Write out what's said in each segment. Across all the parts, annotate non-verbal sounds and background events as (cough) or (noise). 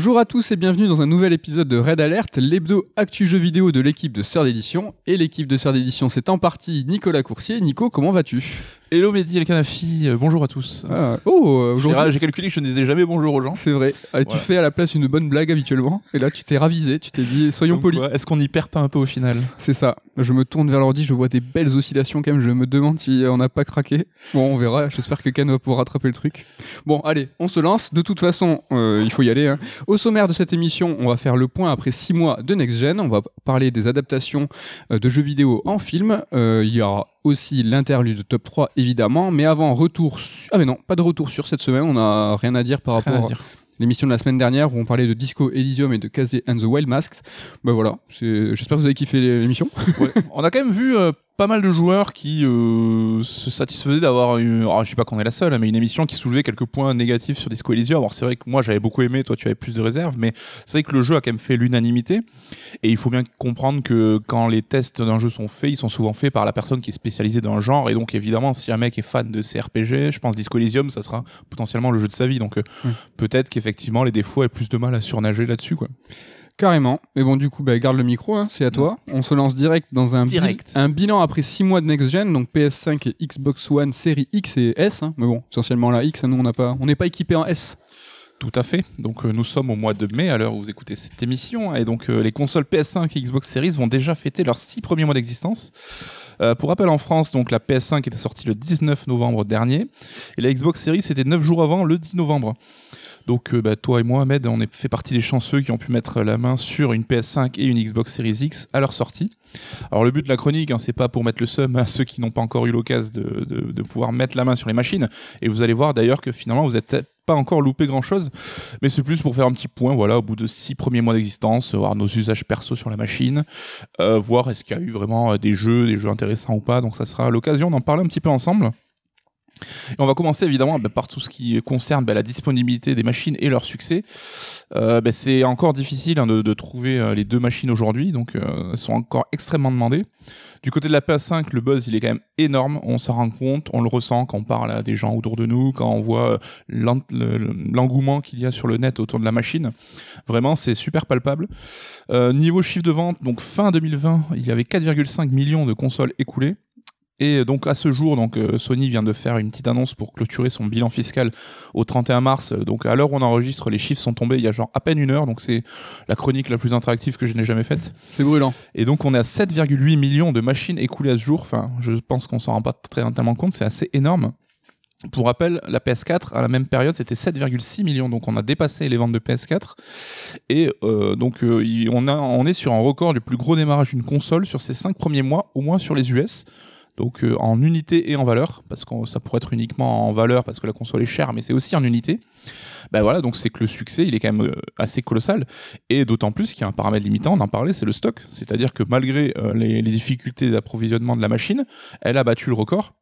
Bonjour à tous et bienvenue dans un nouvel épisode de Red Alert, l'hebdo actu jeu vidéo de l'équipe de Sœur d'édition. Et l'équipe de Sœur d'édition, c'est en partie Nicolas Coursier. Nico, comment vas-tu? Hello Mehdi El Kanafi, euh, bonjour à tous. Ah, Oh, euh, J'ai aujourd'hui. j'ai calculé que je ne disais jamais bonjour aux gens. C'est vrai. Ah, Tu fais à la place une bonne blague habituellement. Et là, tu t'es ravisé. Tu t'es dit, soyons Donc, polis. Est-ce qu'on n'y perd pas un peu au final? C'est ça. Je me tourne vers l'ordi, je vois des belles oscillations quand même. Je me demande si on n'a pas craqué. Bon, on verra. J'espère que Ken va pouvoir rattraper le truc. Bon, allez, on se lance. De toute façon, euh, il faut y aller. hein. Au sommaire de cette émission, on va faire le point après 6 mois de Next Gen. On va parler des adaptations euh, de jeux vidéo en film. Euh, il y aura aussi l'interlude top 3, évidemment. Mais avant, retour. su- Ah, mais non, pas de retour sur cette semaine. On n'a rien à dire par à rapport dire. l'émission de la semaine dernière où on parlait de Disco Elysium et de Kaze and the Wild Masks. Ben voilà, c'est- j'espère que vous avez kiffé l'émission. Ouais. (laughs) On a quand même vu euh, pas mal de joueurs qui euh, se satisfaisaient d'avoir une. Alors, je dis pas qu'on est la seule, hein, mais une émission qui soulevait quelques points négatifs sur Disco Elysium. Alors c'est vrai que moi j'avais beaucoup aimé, toi tu avais plus de réserves, mais c'est vrai que le jeu a quand même fait l'unanimité. Et il faut bien comprendre que quand les tests d'un jeu sont faits, ils sont souvent faits par la personne qui est spécialisée dans le genre. Et donc évidemment, si un mec est fan de CRPG, je pense Disco Elysium, ça sera potentiellement le jeu de sa vie. Donc euh, peut-être qu'effectivement les défauts aient plus de mal à surnager là-dessus. quoi. Carrément. Mais bon, du coup, bah, garde le micro, hein, c'est à toi. On se lance direct dans un, bilan après 6 mois de Next Gen, donc PS5 et Xbox One série X et S. hein. Mais bon, essentiellement la X, hein, nous on n'a pas, on n'est pas équipé en S. Tout à fait. Donc euh, nous sommes au mois de mai à l'heure où vous écoutez cette émission et donc euh, les consoles PS5 et Xbox Series vont déjà fêter leurs six premiers mois d'existence. Euh, pour rappel en France, donc la PS5 était sortie le 19 novembre dernier et la Xbox Series c'était 9 jours avant le 10 novembre. Donc euh, bah, toi et moi Ahmed, on fait partie des chanceux qui ont pu mettre la main sur une PS5 et une Xbox Series X à leur sortie. Alors le but de la chronique, hein, c'est pas pour mettre le seum à ceux qui n'ont pas encore eu l'occasion de, pouvoir mettre la main sur les machines. Et vous allez voir d'ailleurs que finalement vous n'êtes pas encore loupé grand chose. Mais c'est plus pour faire un petit point, voilà, au bout de six premiers mois d'existence, voir nos usages perso sur la machine, euh, voir est-ce qu'il y a eu vraiment euh, des jeux, des jeux intéressants ou pas. Donc ça sera l'occasion d'en parler un petit peu ensemble. Et on va commencer évidemment bah, par tout ce qui concerne bah, la disponibilité des machines et leur succès. Euh, bah, c'est encore difficile hein, de, trouver euh, les deux machines aujourd'hui, donc euh, elles sont encore extrêmement demandées. Du côté de la PS5, le buzz il est quand même énorme, on s'en rend compte, on le ressent quand on parle à des gens autour de nous, quand on voit euh, l'en- le- le- l'engouement qu'il y a sur le net autour de la machine. Vraiment, c'est super palpable. Euh, niveau chiffre de vente, donc fin 2020, il y avait 4,5 millions de consoles écoulées. Et donc à ce jour, donc euh, Sony vient de faire une petite annonce pour clôturer son bilan fiscal au 31 mars. Donc à l'heure où on enregistre, les chiffres sont tombés il y a genre à peine une heure. Donc c'est la chronique la plus interactive que je n'ai jamais faite. C'est brûlant. Et donc on est à 7,8 millions de machines écoulées à ce jour. Enfin, je pense qu'on s'en rend pas très tellement compte. C'est assez énorme. Pour rappel, la PS4 à la même période c'était 7,6 millions, donc on a dépassé les ventes de PS4 et euh, donc euh, on, a, on est sur un record du plus gros démarrage d'une console sur ces 5 premiers mois, au moins sur les US. Donc euh, en unité et en valeur, parce que ça pourrait être uniquement en valeur parce que la console est chère, mais c'est aussi en unité. Ben voilà, donc c'est que le succès, il est quand même euh, assez colossal. Et d'autant plus qu'il y a un paramètre limitant, on en parlait, c'est le stock. C'est-à-dire que malgré euh, les, difficultés d'approvisionnement de la machine, elle a battu le record.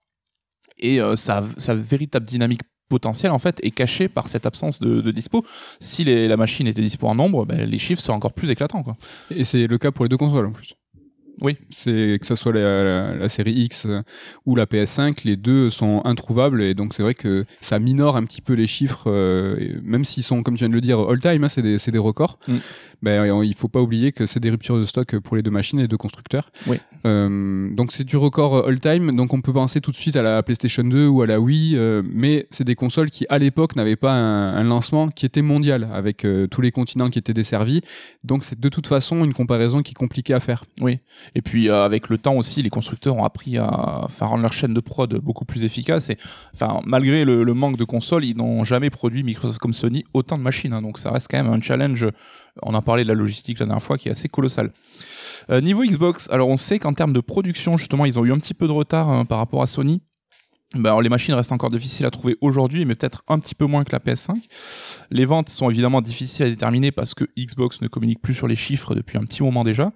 Et sa, sa véritable dynamique potentielle, en fait, est cachée par cette absence de, dispo. Si la machine était dispo en nombre, ben, les chiffres seraient encore plus éclatants. Et c'est le cas pour les deux consoles en plus. Oui. C'est que ce soit la, série X euh, ou la PS5, les deux sont introuvables et donc c'est vrai que ça minore un petit peu les chiffres, euh, même s'ils sont, comme tu viens de le dire, all time, hein, c'est des, c'est des records. Mm. Ben, euh, il faut pas oublier que c'est des ruptures de stock pour les deux machines et les deux constructeurs. Oui. Euh, donc c'est du record all time, donc on peut penser tout de suite à la PlayStation 2 ou à la Wii, euh, mais c'est des consoles qui à l'époque n'avaient pas un, un lancement qui était mondial avec euh, tous les continents qui étaient desservis. Donc c'est de toute façon une comparaison qui est compliquée à faire. Oui. Et puis euh, avec le temps aussi, les constructeurs ont appris à faire rendre leur chaîne de prod beaucoup plus efficace. Et enfin, malgré le, le manque de consoles, ils n'ont jamais produit Microsoft comme Sony autant de machines. hein. donc ça reste quand même un challenge. On en parlait de la logistique la dernière fois, qui est assez colossal. Euh, niveau Xbox, alors on sait qu'en termes de production, justement, ils ont eu un petit peu de retard hein, par rapport à Sony. Alors les machines restent encore difficiles à trouver aujourd'hui, mais peut-être un petit peu moins que la PS5. Les ventes sont évidemment difficiles à déterminer parce que Xbox ne communique plus sur les chiffres depuis un petit moment déjà.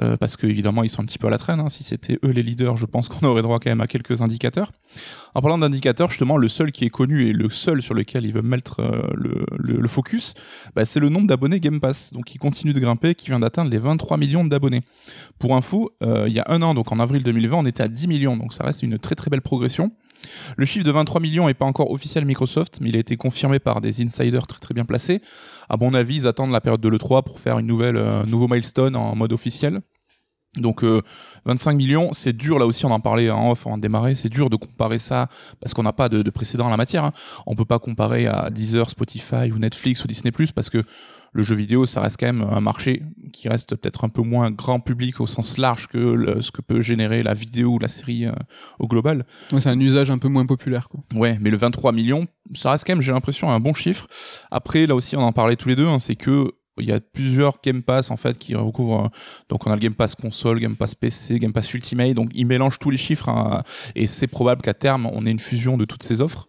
Euh, parce que évidemment ils sont un petit peu à la traîne. hein. Si c'était eux les leaders, je pense qu'on aurait droit quand même à quelques indicateurs. En parlant d'indicateurs, justement, le seul qui est connu et le seul sur lequel ils veulent mettre euh, le, focus, bah, c'est le nombre d'abonnés Game Pass. Donc il continue de grimper, qui vient d'atteindre les 23 millions d'abonnés. Pour info, euh, il y a un an, donc en avril 2020, on était à 10 millions, donc ça reste une très très belle progression. Le chiffre de 23 millions n'est pas encore officiel Microsoft, mais il a été confirmé par des insiders très très bien placés. À mon avis, ils attendent la période de l'E3 pour faire une euh, nouveau milestone en mode officiel. Donc 25 millions, c'est dur là aussi, on en parlait en off en démarrer, c'est dur de comparer ça parce qu'on n'a pas de, de, précédent en la matière. Hein. On peut pas comparer à Deezer, Spotify ou Netflix ou Disney ⁇ parce que le jeu vidéo, ça reste quand même un marché qui reste peut-être un peu moins grand public au sens large que ce que peut générer la vidéo ou la série euh, au global. c'est un usage un peu moins populaire. Quoi. Ouais, mais le 23 millions, ça reste quand même, j'ai l'impression, un bon chiffre. Après, là aussi, on en parlait tous les deux, hein, c'est que il y a plusieurs Game Pass en fait qui recouvrent donc on a le Game Pass console, Game Pass PC, Game Pass Ultimate donc ils mélangent tous les chiffres hein, et c'est probable qu'à terme on ait une fusion de toutes ces offres.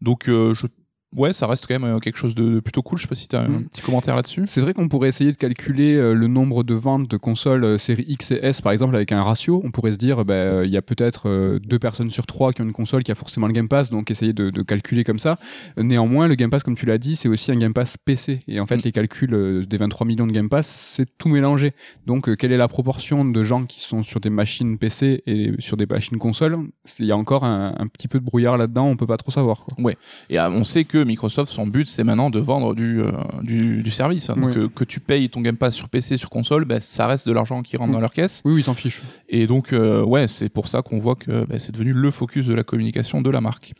Donc euh, je ouais, ça reste quand même euh, quelque chose de, plutôt cool. Je sais pas si tu as un mm. petit commentaire là-dessus. C'est vrai qu'on pourrait essayer de calculer euh, le nombre de ventes de consoles euh, série X et S, par exemple, avec un ratio. On pourrait se dire, bah, il y a peut-être deux personnes sur trois qui ont une console qui a forcément le Game Pass, donc essayer de, calculer comme ça. Néanmoins, le Game Pass, comme tu l'as dit, c'est aussi un Game Pass PC. Et en fait, mm. les calculs des 23 millions de Game Pass, c'est tout mélangé. Donc, quelle est la proportion de gens qui sont sur des machines PC et sur des machines consoles? Il y a encore un, petit peu de brouillard là-dedans, on peut pas trop savoir. Quoi. Ouais. Et on sait que Microsoft, son but, c'est maintenant de vendre du, euh, du, service. Donc, euh, que tu payes ton Game Pass sur PC, sur console, ben, ça reste de l'argent qui rentre dans leur caisse. Oui, ils s'en fichent. Et donc, euh, ouais, c'est pour ça qu'on voit que ben, c'est devenu le focus de la communication de la marque.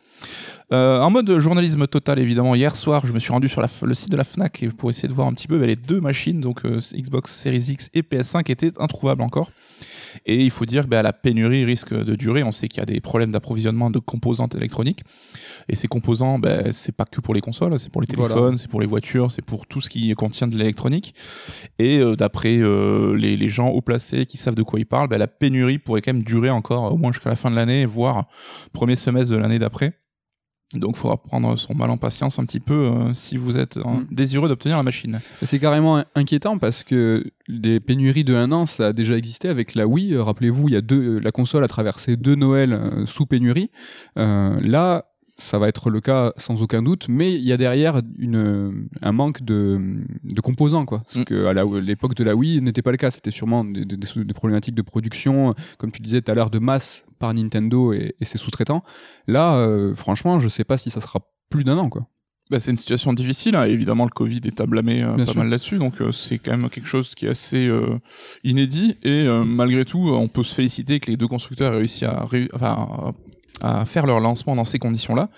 en mode journalisme total, évidemment, hier soir, je me suis rendu sur le site de la Fnac pour essayer de voir un petit peu ben, les deux machines, donc Xbox Series X et PS5, étaient introuvables encore. Et il faut dire que bah, la pénurie risque de durer. On sait qu'il y a des problèmes d'approvisionnement de composantes électroniques. Et ces composants, bah, c'est pas que pour les consoles, c'est pour les téléphones, c'est pour les voitures, c'est pour tout ce qui contient de l'électronique. Et euh, d'après euh, les, gens haut placés qui savent de quoi ils parlent, bah, la pénurie pourrait quand même durer encore au moins jusqu'à la fin de l'année, voire premier semestre de l'année d'après. Donc, il faudra prendre son mal en patience un petit peu euh, si vous êtes euh, mm. désireux d'obtenir la machine. C'est carrément inquiétant parce que les pénuries de un an, ça a déjà existé avec la Wii. Rappelez-vous, il y a deux, la console a traversé deux Noëls euh, sous pénurie. là, ça va être le cas sans aucun doute, mais il y a derrière une, un manque de, de composants, quoi. Parce mm. que à l'époque de la Wii, n'était pas le cas. C'était sûrement des, des, problématiques de production, comme tu disais tout à l'heure, de masse par Nintendo et, ses sous-traitants. Là, euh, franchement, je sais pas si ça sera plus d'un an, quoi. Bah, c'est une situation difficile. Hein. Évidemment, le Covid est à blâmer euh, pas mal là-dessus. Donc, euh, c'est quand même quelque chose qui est assez inédit. Et malgré tout, on peut se féliciter que les deux constructeurs aient réussi à, enfin, à faire leur lancement dans ces conditions-là.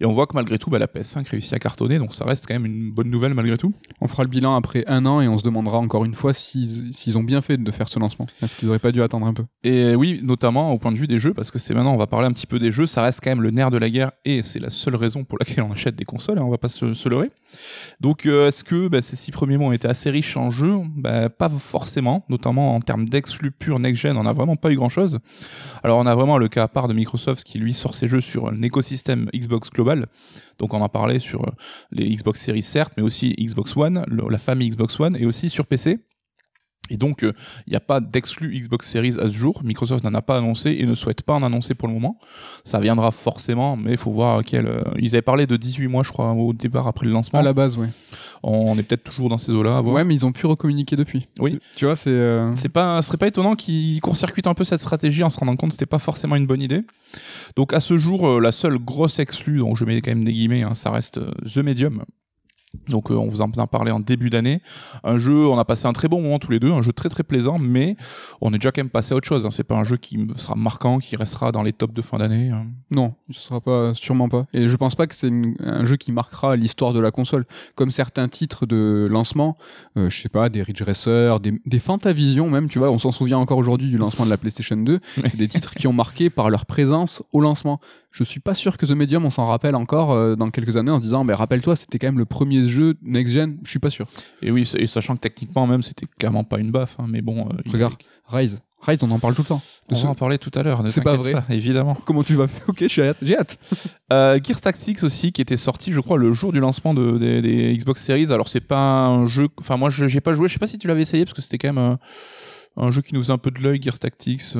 Et on voit que malgré tout, bah, la PS5 réussit à cartonner, donc ça reste quand même une bonne nouvelle malgré tout. On fera le bilan après un an et on se demandera encore une fois s'ils ont bien fait de faire ce lancement. Est-ce qu'ils n'auraient pas dû attendre un peu? Et oui, notamment au point de vue des jeux, parce que c'est maintenant, on va parler un petit peu des jeux, ça reste quand même le nerf de la guerre et c'est la seule raison pour laquelle on achète des consoles, hein, on va pas se, se leurrer. Donc euh, est-ce que bah, ces six premiers mois ont été assez riches en jeux? Bah, Pas forcément, notamment en termes d'exclus pur next-gen, on n'a vraiment pas eu grand-chose. Alors on a vraiment le cas à part de Microsoft qui lui sort ses jeux sur un écosystème Xbox global. Donc on en parlait sur euh, les Xbox Series certes, mais aussi Xbox One, la famille Xbox One, et aussi sur PC. Et donc, il euh, n'y a pas d'exclus Xbox Series à ce jour. Microsoft n'en a pas annoncé et ne souhaite pas en annoncer pour le moment. Ça viendra forcément, mais il faut voir quel. Euh, ils avaient parlé de 18 mois, je crois, au départ après le lancement. À la base, oui. On est peut-être toujours dans ces eaux-là. Ouais, mais ils ont pu recommuniquer depuis. Oui. Tu vois, c'est. Euh, c'est pas, ce serait pas étonnant qu'ils court-circuitent un peu cette stratégie en se rendant compte que c'était pas forcément une bonne idée. Donc, à ce jour, la seule grosse exclue, donc je mets quand même des guillemets, hein, ça reste The Medium, donc euh, on vous en a parlé en début d'année. Un jeu, on a passé un très bon moment tous les deux, un jeu très très plaisant, mais on est déjà quand même passé à autre chose. Hein. C'est pas un jeu qui sera marquant, qui restera dans les tops de fin d'année. Hein. Non, ce sera pas, sûrement pas. Et je pense pas que c'est un jeu qui marquera l'histoire de la console, comme certains titres de lancement. Euh, je sais pas, des Ridge Racer, des, des Fantavision même. Tu vois, on s'en souvient encore aujourd'hui du lancement de la PlayStation 2. (laughs) C'est des titres qui ont marqué par leur présence au lancement je suis pas sûr que The Medium, on s'en rappelle encore euh, dans quelques années en se disant, mais rappelle-toi, c'était quand même le premier jeu next-gen, je suis pas sûr. Et oui, et sachant que techniquement même, c'était clairement pas une baffe, hein, mais bon. Euh, Regarde, Rise. Rise, on en parle tout le temps. On va en parler tout à l'heure. C'est pas vrai. évidemment. (laughs) Comment tu vas Ok, j'ai hâte. J'ai hâte. (laughs) Euh, Gear Tactics aussi, qui était sorti, je crois, le jour du lancement de, des, Xbox Series. Alors, c'est pas un jeu. Enfin, moi, j'ai pas joué. Je sais pas si tu l'avais essayé, parce que c'était quand même un, jeu qui nous faisait un peu de l'œil, Gear Tactics.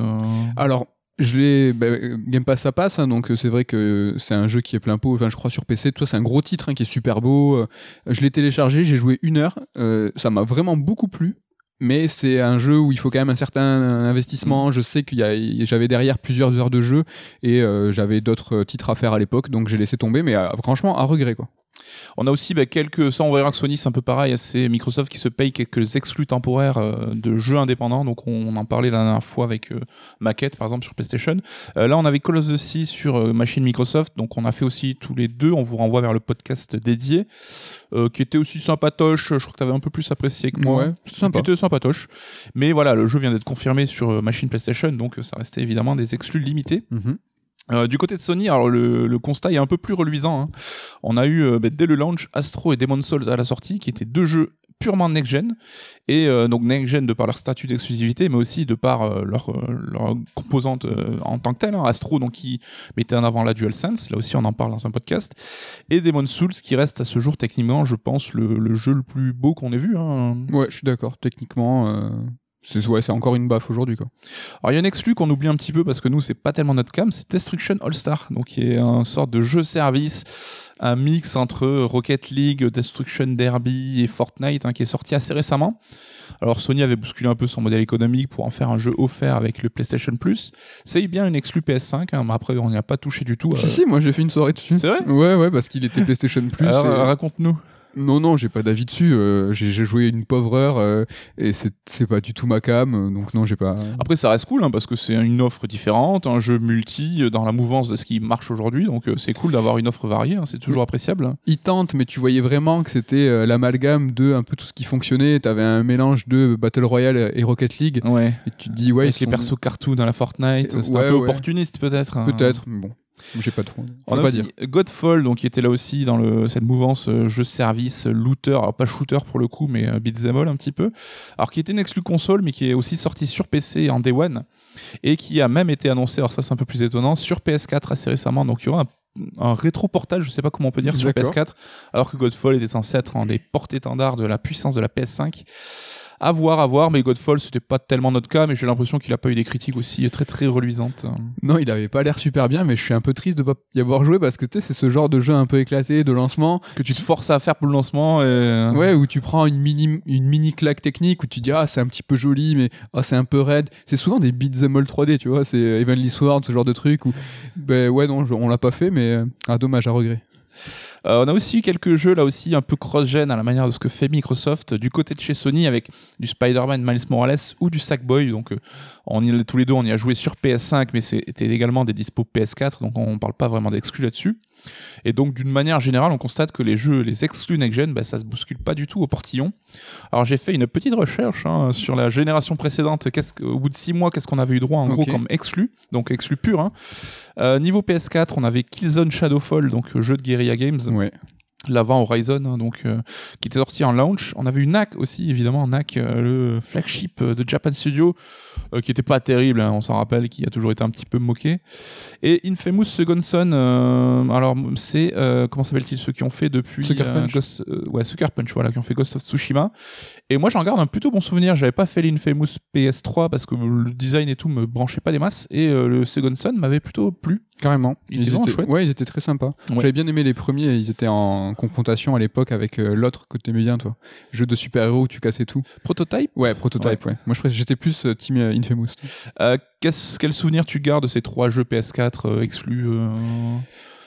Alors, je l'ai. Bah, Game Pass, ça passe, hein, donc euh, c'est vrai que c'est un jeu qui est plein pot. Enfin, je crois sur PC, toi, c'est un gros titre hein, qui est super beau. Euh, je l'ai téléchargé, j'ai joué une heure. Euh, ça m'a vraiment beaucoup plu. mais c'est un jeu où il faut quand même un certain investissement. Je sais qu'il y a, j'avais derrière plusieurs heures de jeu et euh, j'avais d'autres titres à faire à l'époque, donc j'ai laissé tomber, mais euh, franchement, à regret quoi. On a aussi bah, quelques, ça on verra que Sony c'est un peu pareil, c'est Microsoft qui se paye quelques exclus temporaires euh, de jeux indépendants, donc on, en parlait la dernière fois avec euh, Maquette par exemple sur PlayStation. Euh, là on avait Call of Duty sur machine Microsoft, donc on a fait aussi tous les deux, on vous renvoie vers le podcast dédié, qui était aussi sympatoche, je crois que tu avais un peu plus apprécié que moi. Ouais, sympa. Qui était sympatoche. Mais voilà, le jeu vient d'être confirmé sur machine PlayStation, donc ça restait évidemment des exclus limités. Mhm. Euh, du côté de Sony, alors le, constat est un peu plus reluisant. Hein. On a eu euh, bah, dès le launch Astro et Demon Souls à la sortie, qui étaient deux jeux purement next-gen, et euh, donc next-gen de par leur statut d'exclusivité, mais aussi de par leur, leur, composante en tant que telle. Hein. Astro, donc qui mettait en avant la DualSense, là aussi on en parle dans un podcast, et Demon Souls, qui reste à ce jour techniquement, je pense, le, jeu le plus beau qu'on ait vu. Hein. Ouais, je suis d'accord, techniquement c'est ouais, c'est encore une baffe aujourd'hui quoi. Alors il y a un exclu qu'on oublie un petit peu parce que nous c'est pas tellement notre cam, c'est Destruction All Star, donc qui est un sorte de jeu service, un mix entre Rocket League, Destruction Derby et Fortnite, hein, qui est sorti assez récemment. Alors Sony avait bousculé un peu son modèle économique pour en faire un jeu offert avec le PlayStation Plus. C'est bien une exclu PS5, hein, mais après on n'y a pas touché du tout. Si si, moi j'ai fait une soirée dessus. C'est vrai? Ouais ouais, parce qu'il était PlayStation Plus. Alors raconte-nous. Non, non, j'ai pas d'avis dessus. Euh, j'ai joué une pauvre heure euh, et c'est pas du tout ma cam, donc non, j'ai pas. Après, ça reste cool hein, parce que c'est une offre différente, un jeu multi euh, dans la mouvance de ce qui marche aujourd'hui, donc c'est cool d'avoir une offre variée, hein, c'est toujours appréciable. Il tente, mais tu voyais vraiment que c'était l'amalgame de un peu tout ce qui fonctionnait. T'avais un mélange de Battle Royale et Rocket League. Ouais. Et tu te dis, ouais, Avec les persos cartoon dans la Fortnite, c'est un peu opportuniste peut-être. Hein. Peut-être, mais bon. J'ai pas trop. On, a aussi Godfall, donc qui était là aussi dans le, cette mouvance euh, jeu service looter, alors pas shooter pour le coup, mais euh, beat'em all un petit peu. Alors qui était une exclu console, mais qui est aussi sorti sur PC en day one et qui a même été annoncé. Alors ça c'est un peu plus étonnant sur PS4 assez récemment. Donc il y aura un rétro-portage, je sais pas comment on peut dire, sur PS4, alors que Godfall était censé être un des porte-étendards de la puissance de la PS5. À voir, à voir, mais Godfall, c'était pas tellement notre cas, mais j'ai l'impression qu'il a pas eu des critiques aussi très très reluisantes. Non, il avait pas l'air super bien, mais je suis un peu triste de pas y avoir joué parce que tu sais, c'est ce genre de jeu un peu éclaté de lancement. Que tu te forces à faire pour le lancement. Et... Ouais, où tu prends une mini, une mini claque technique où tu dis, ah, c'est un petit peu joli, mais ah, c'est un peu raide. C'est souvent des beat'em all 3D, tu vois, c'est Evenly Sword, ce genre de truc où, ben ouais, non, on l'a pas fait, mais ah, dommage à regret. Euh, on a aussi quelques jeux là aussi un peu cross-gen à la manière de ce que fait Microsoft du côté de chez Sony avec du Spider-Man Miles Morales ou du Sackboy. Donc euh, tous les deux on y a joué sur PS5 mais c'était également des dispos PS4 donc on parle pas vraiment d'exclus là-dessus. Et donc, d'une manière générale, on constate que les jeux, les exclus next-gen, bah, ça se bouscule pas du tout au portillon. Alors, j'ai fait une petite recherche hein, sur la génération précédente. Au bout de six mois, qu'est-ce qu'on avait eu droit en gros comme exclus Donc, exclus pur. Hein. Euh, niveau PS4, on avait Killzone Shadowfall, donc jeu de Guerrilla Games. Ouais l'avant Horizon, hein, donc euh, qui était sorti en launch. On avait eu NAC aussi, évidemment, NAC, euh, le flagship de Japan Studio, euh, qui était pas terrible, hein, on s'en rappelle, qui a toujours été un petit peu moqué. Et Infamous Second Son, alors c'est comment s'appelle-t-il ceux qui ont fait depuis Sucker Punch, Ghost, ouais Sucker Punch, voilà, qui ont fait Ghost of Tsushima. Et moi, j'en garde un plutôt bon souvenir. J'avais pas fait l'Infamous PS3 parce que le design et tout me branchait pas des masses, et le Second Son m'avait plutôt plu. Carrément. Ils, étaient, chouettes. Ouais, ils étaient très sympas. J'avais bien aimé les premiers. Ils étaient en confrontation à l'époque avec euh, l'autre que t'aimais bien, toi. Jeu de super-héros où tu cassais tout. Prototype Ouais, Prototype, ouais. Moi, j'étais plus euh, Team euh, Infamous. quel souvenir tu gardes de ces trois jeux PS4 exclus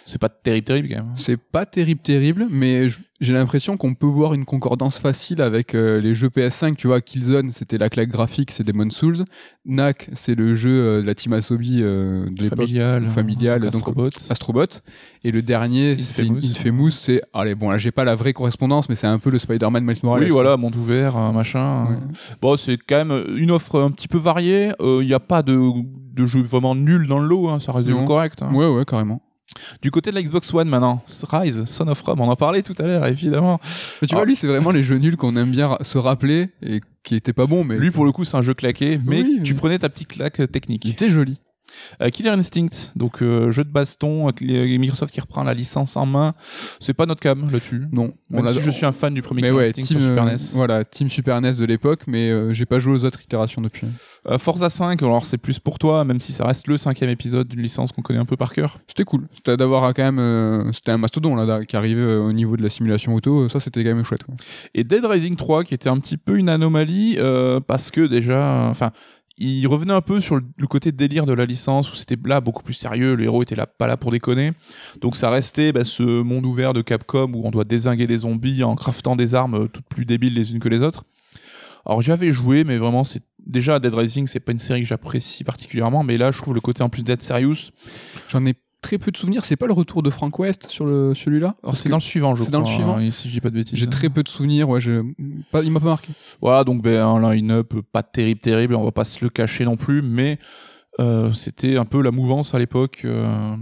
C'est pas terrible, terrible quand même. C'est pas terrible, terrible, mais j'ai l'impression qu'on peut voir une concordance facile avec euh, les jeux PS5. Tu vois, Killzone, c'était la claque graphique, c'est Demon Souls. Knack, c'est le jeu euh, de la team Asobi euh, de familial, familial Astrobot. Astrobot. Et le dernier, c'était Infamous. C'est, allez, bon, là, j'ai pas la vraie correspondance, mais c'est un peu le Spider-Man Miles Morales. Oui, voilà, monde ouvert, machin. Bon, c'est quand même une offre un petit peu variée. Il n'y a pas de, de jeu vraiment nul dans le lot, hein. ça reste des jeux corrects. Hein. Ouais, ouais, carrément. Du côté de la Xbox One maintenant, Rise, Son of Rome, on en parlait tout à l'heure évidemment. Mais tu vois, ah. lui c'est vraiment les jeux nuls qu'on aime bien se rappeler et qui étaient pas bons. Mais lui pour le coup c'est un jeu claqué, mais tu prenais ta petite claque technique. Il était joli. Euh, Killer Instinct, donc euh, jeu de baston, euh, Microsoft qui reprend la licence en main. C'est pas notre cam là-dessus. Non, Même on si je suis un fan du premier mais Killer ouais, Instinct team, sur Super NES. voilà, team Super NES de l'époque, mais euh, j'ai pas joué aux autres itérations depuis. Euh, Forza 5, alors c'est plus pour toi, même si ça reste le cinquième épisode d'une licence qu'on connaît un peu par cœur. C'était cool. C'était d'avoir quand même, c'était un mastodon là qui arrivait au niveau de la simulation auto. Ça, c'était quand même chouette. quoi. Et Dead Rising 3 qui était un petit peu une anomalie parce que déjà, enfin, il revenait un peu sur le, côté délire de la licence où c'était là beaucoup plus sérieux, le héros était là pas là pour déconner. Donc ça restait bah, ce monde ouvert de Capcom où on doit désinguer des zombies en craftant des armes euh, toutes plus débiles les unes que les autres. Alors j'avais joué, mais vraiment c'est déjà Dead Rising, c'est pas une série que j'apprécie particulièrement, mais là je trouve le côté en plus Dead Serious. J'en ai très peu de souvenirs. C'est pas le retour de Frank West sur le celui-là? Alors c'est dans le suivant, je c'est crois. dans le suivant hein, si je dis pas de bêtises. J'ai très peu de souvenirs. Ouais, je... pas, il m'a pas marqué. Voilà, donc ben, un line-up pas terrible, terrible, on va pas se le cacher non plus, mais euh, c'était un peu la mouvance à l'époque. euh.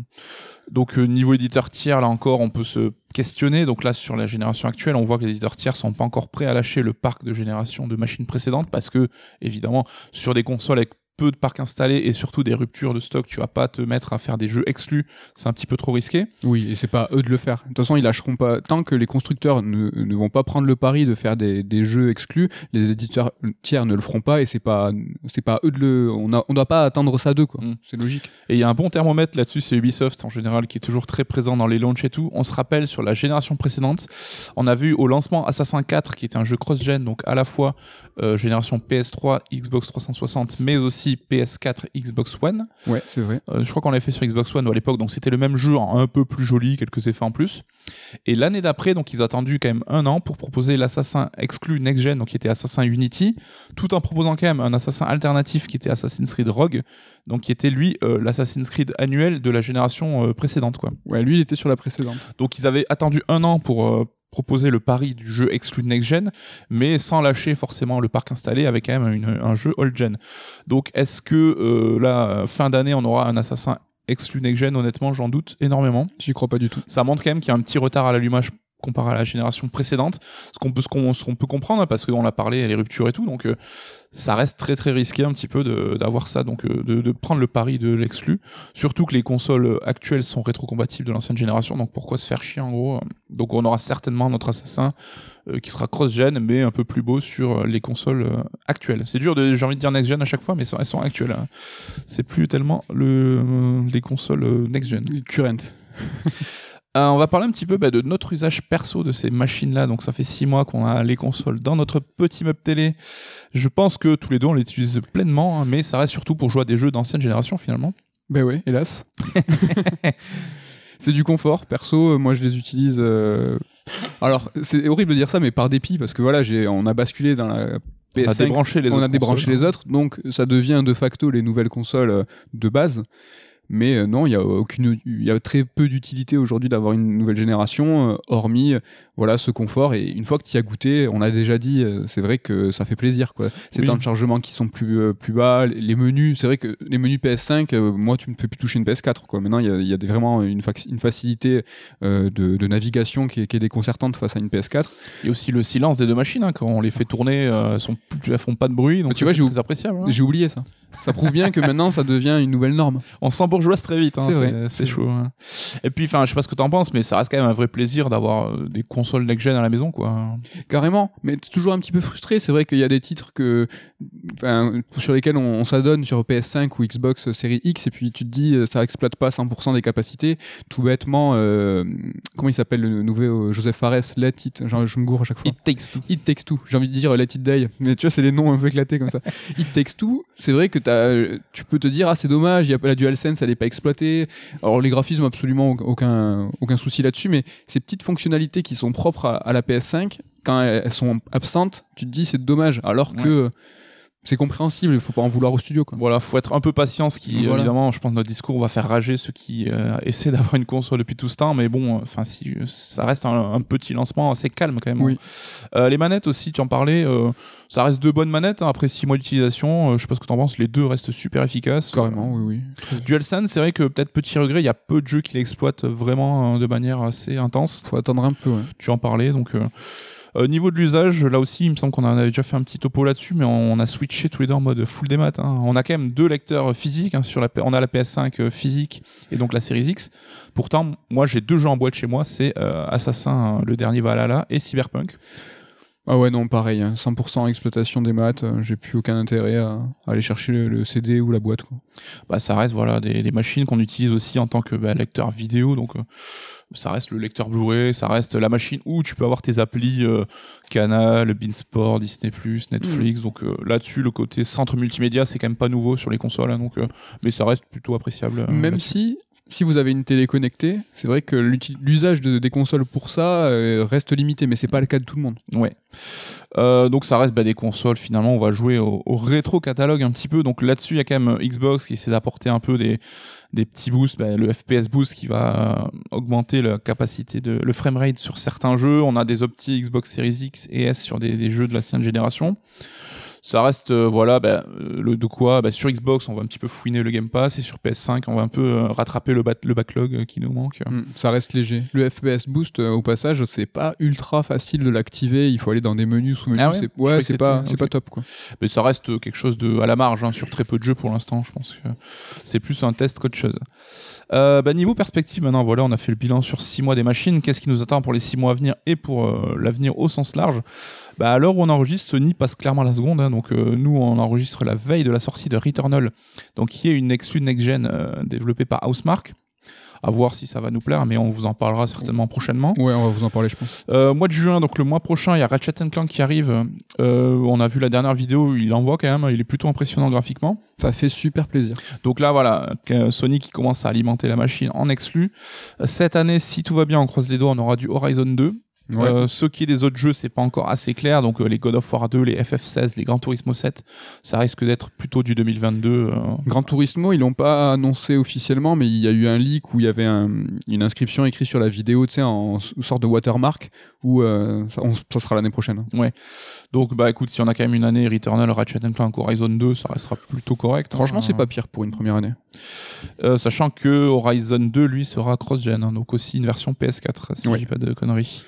donc euh, niveau éditeur tiers, là encore, on peut se questionner. Donc là, sur la génération actuelle, on voit que les éditeurs tiers sont pas encore prêts à lâcher le parc de génération de machines précédentes, parce que, évidemment, sur des consoles avec peu de parc installé et surtout des ruptures de stock, tu vas pas te mettre à faire des jeux exclus, c'est un petit peu trop risqué. Oui, et c'est pas à eux de le faire. De toute façon, ils lâcheront pas. Tant que les constructeurs ne, ne vont pas prendre le pari de faire des, des jeux exclus, les éditeurs tiers ne le feront pas et c'est pas c'est pas à eux de le. On a, on doit pas attendre ça d'eux quoi. Mm. C'est logique. Et il y a un bon thermomètre là-dessus, c'est Ubisoft en général qui est toujours très présent dans les launchs et tout. On se rappelle sur la génération précédente, on a vu au lancement Assassin 4 qui était un jeu cross-gen, donc à la fois euh, génération PS3, Xbox 360, mais aussi PS4, Xbox One. Ouais, c'est vrai. Euh, je crois qu'on l'avait fait sur Xbox One à l'époque, donc c'était le même jeu un peu plus joli, quelques effets en plus. Et l'année d'après, donc ils ont attendu quand même un an pour proposer l'assassin exclu next gen, donc qui était Assassin Unity, tout en proposant quand même un assassin alternatif qui était Assassin's Creed Rogue, donc qui était lui euh, l'Assassin's Creed annuel de la génération euh, précédente, quoi. Ouais, lui, il était sur la précédente. Donc ils avaient attendu un an pour proposer le pari du jeu exclu next gen, mais sans lâcher forcément le parc installé avec quand même une- un jeu old gen. Donc est-ce que euh, là, fin d'année, on aura un assassin exclu next gen? Honnêtement, j'en doute énormément. J'y crois pas du tout. Ça montre quand même qu'il y a un petit retard à l'allumage comparé à la génération précédente, ce qu'on peut, ce qu'on, ce qu'on peut comprendre, hein, parce qu'on l'a parlé, les ruptures et tout, donc euh, ça reste très très risqué un petit peu d'avoir ça, donc euh, de, de prendre le pari de l'exclu, surtout que les consoles actuelles sont rétrocompatibles de l'ancienne génération, donc pourquoi se faire chier en gros euh. Donc on aura certainement notre assassin euh, qui sera cross-gen, mais un peu plus beau sur les consoles actuelles. C'est dur, de, j'ai envie de dire next-gen à chaque fois, mais elles sont, elles sont actuelles. hein. C'est plus tellement le, les consoles next-gen. Current. (laughs) Euh, on va parler un petit peu bah, de notre usage perso de ces machines-là. Donc ça fait six mois qu'on a les consoles dans notre petit meuble télé. Je pense que tous les deux on les utilise pleinement, hein, mais ça reste surtout pour jouer à des jeux d'ancienne génération finalement. Ben ouais, hélas. (laughs) c'est du confort. Perso, euh, moi, je les utilise. euh, Alors, c'est horrible de dire ça, mais par dépit, parce que voilà, j'ai, on a basculé dans la PS5. On a débranché les on autres a débranché consoles. les autres, donc ça devient de facto les nouvelles consoles de base. Mais euh, non, il y a aucune, il y a très peu d'utilité aujourd'hui d'avoir une nouvelle génération, euh, hormis euh, voilà ce confort. Et une fois que tu y as goûté, on l'a déjà dit, c'est vrai que ça fait plaisir. Quoi. Ces Oui. temps de chargement qui sont plus plus bas, les menus, c'est vrai que les menus PS5, euh, moi tu me fais plus toucher une PS4. Quoi. Maintenant, il y a, il y a vraiment une, fac- une facilité euh, de, de navigation qui est, qui est déconcertante face à une PS4. Il y a aussi le silence des deux machines hein, quand on les fait tourner, euh, elles sont plus, elles font pas de bruit, donc tu ça, vois, c'est appréciable. hein. J'ai oublié ça. Ça prouve bien que maintenant ça devient une nouvelle norme. On s'embourgeoise très vite, hein, C'est vrai. chaud. hein. Et puis, enfin, je sais pas ce que t'en penses, mais ça reste quand même un vrai plaisir d'avoir euh, des consoles next-gen à la maison, quoi. Carrément, mais t'es toujours un petit peu frustré. C'est vrai qu'il y a des titres que, sur lesquels on, on s'adonne sur PS5 ou Xbox Series X, et puis tu te dis ça exploite pas 100% des capacités. Tout bêtement, euh, comment il s'appelle le nouveau euh, Joseph Fares, Let It, genre, je me gourre à chaque fois. It takes two. It Takes Two. J'ai envie de dire Let It Die. Mais tu vois, c'est les noms un peu éclatés comme ça. (laughs) It Takes Two, c'est vrai que tu peux te dire, ah, c'est dommage, il y a pas la DualSense, elle pas exploitée. Alors, les graphismes, absolument aucun, aucun souci là-dessus, mais ces petites fonctionnalités qui sont propres à, la PS5, quand elles, sont absentes, tu te dis, c'est dommage. Alors que c'est compréhensible, il faut pas en vouloir au studio, quoi. Voilà, faut être un peu patient, ce qui, Voilà. évidemment, je pense notre discours va faire rager ceux qui euh, essaient d'avoir une console depuis tout ce temps, mais bon, enfin, si ça reste un, un petit lancement assez calme quand même. Oui. Euh, les manettes aussi, tu en parlais, euh, ça reste deux bonnes manettes, hein, après six mois d'utilisation, je sais pas ce que t'en penses, les deux restent super efficaces. Carrément, oui, oui. DualSense, c'est vrai que peut-être petit regret, il y a peu de jeux qui l'exploitent vraiment euh, de manière assez intense. Faut attendre un peu, ouais. Tu en parlais, donc. Euh, niveau de l'usage, là aussi, il me semble qu'on en avait déjà fait un petit topo là-dessus, mais on a switché tous les deux en mode full démat. Hein. On a quand même deux lecteurs physiques. Hein, on a la PS5 euh, physique et donc la Series X. Pourtant, moi, j'ai deux jeux en boîte chez moi. C'est euh, Assassin, hein, le dernier Valhalla, et Cyberpunk. Ah ouais, non, pareil, 100% exploitation des maths, j'ai plus aucun intérêt à, aller chercher le, CD ou la boîte. Quoi. Bah, ça reste voilà, des, machines qu'on utilise aussi en tant que bah, lecteur vidéo, donc ça reste le lecteur Blu-ray, ça reste la machine où tu peux avoir tes applis euh, Canal, Beansport, Disney+, Netflix. Mm. Donc euh, là-dessus, le côté centre multimédia, c'est quand même pas nouveau sur les consoles, hein, donc euh, mais ça reste plutôt appréciable. même si si vous avez une télé connectée, c'est vrai que l'usage de, des consoles pour ça reste limité, mais c'est pas le cas de tout le monde. Ouais. donc ça reste bah, des consoles. Finalement, on va jouer au, rétro catalogue un petit peu. Donc là-dessus, il y a quand même Xbox qui essaie d'apporter un peu des petits boosts, bah, le FPS boost qui va euh, augmenter la capacité de le framerate sur certains jeux. On a des optis Xbox Series X et S sur des, des jeux de la cinquième génération ça reste euh, voilà bah, euh, le de quoi bah, sur Xbox on va un petit peu fouiner le Game Pass et sur PS5 on va un peu euh, rattraper le, le backlog qui nous manque. Mm, ça reste léger. Le FPS boost au passage c'est pas ultra facile de l'activer. Il faut aller dans des menus sous menus. Ah ouais, c'est pas c'est pas top quoi. Mais ça reste quelque chose de à la marge hein, sur très peu de jeux pour l'instant. Je pense que c'est plus un test qu'autre chose. Bah, niveau perspective, maintenant, voilà, on a fait le bilan sur 6 mois des machines. Qu'est-ce qui nous attend pour les 6 mois à venir et pour l'avenir au sens large? Bah, À l'heure où on enregistre, Sony passe clairement la seconde. Hein. donc, euh, nous, on enregistre la veille de la sortie de Returnal, donc, qui est une exclue next-gen développée par Housemark à voir si ça va nous plaire, mais on vous en parlera certainement prochainement. Ouais, on va vous en parler, je pense. Euh, mois de juin, donc le mois prochain, il y a Ratchet Clank qui arrive. Euh, on a vu la dernière vidéo, il envoie quand même, il est plutôt impressionnant graphiquement. Ça fait super plaisir. Donc là, voilà, Sony qui commence à alimenter la machine en exclu. Cette année, si tout va bien, on croise les doigts, on aura du Horizon 2. Euh, ce qui est des autres jeux, c'est pas encore assez clair. Donc euh, les God of War 2, les FF16, les Gran Turismo 7, ça risque d'être plutôt du 2022. Euh. Gran Turismo, ils l'ont pas annoncé officiellement, mais il y a eu un leak où il y avait une inscription écrite sur la vidéo, tu sais, en, sorte de watermark, où ça, sera l'année prochaine. Ouais. Donc bah écoute, si on a quand même une année Returnal, Ratchet Clank, Horizon 2, ça restera plutôt correct. Franchement, c'est pas pire pour une première année. sachant que Horizon 2, lui, sera cross-gen, hein, donc aussi une version PS4, si je dis pas de conneries.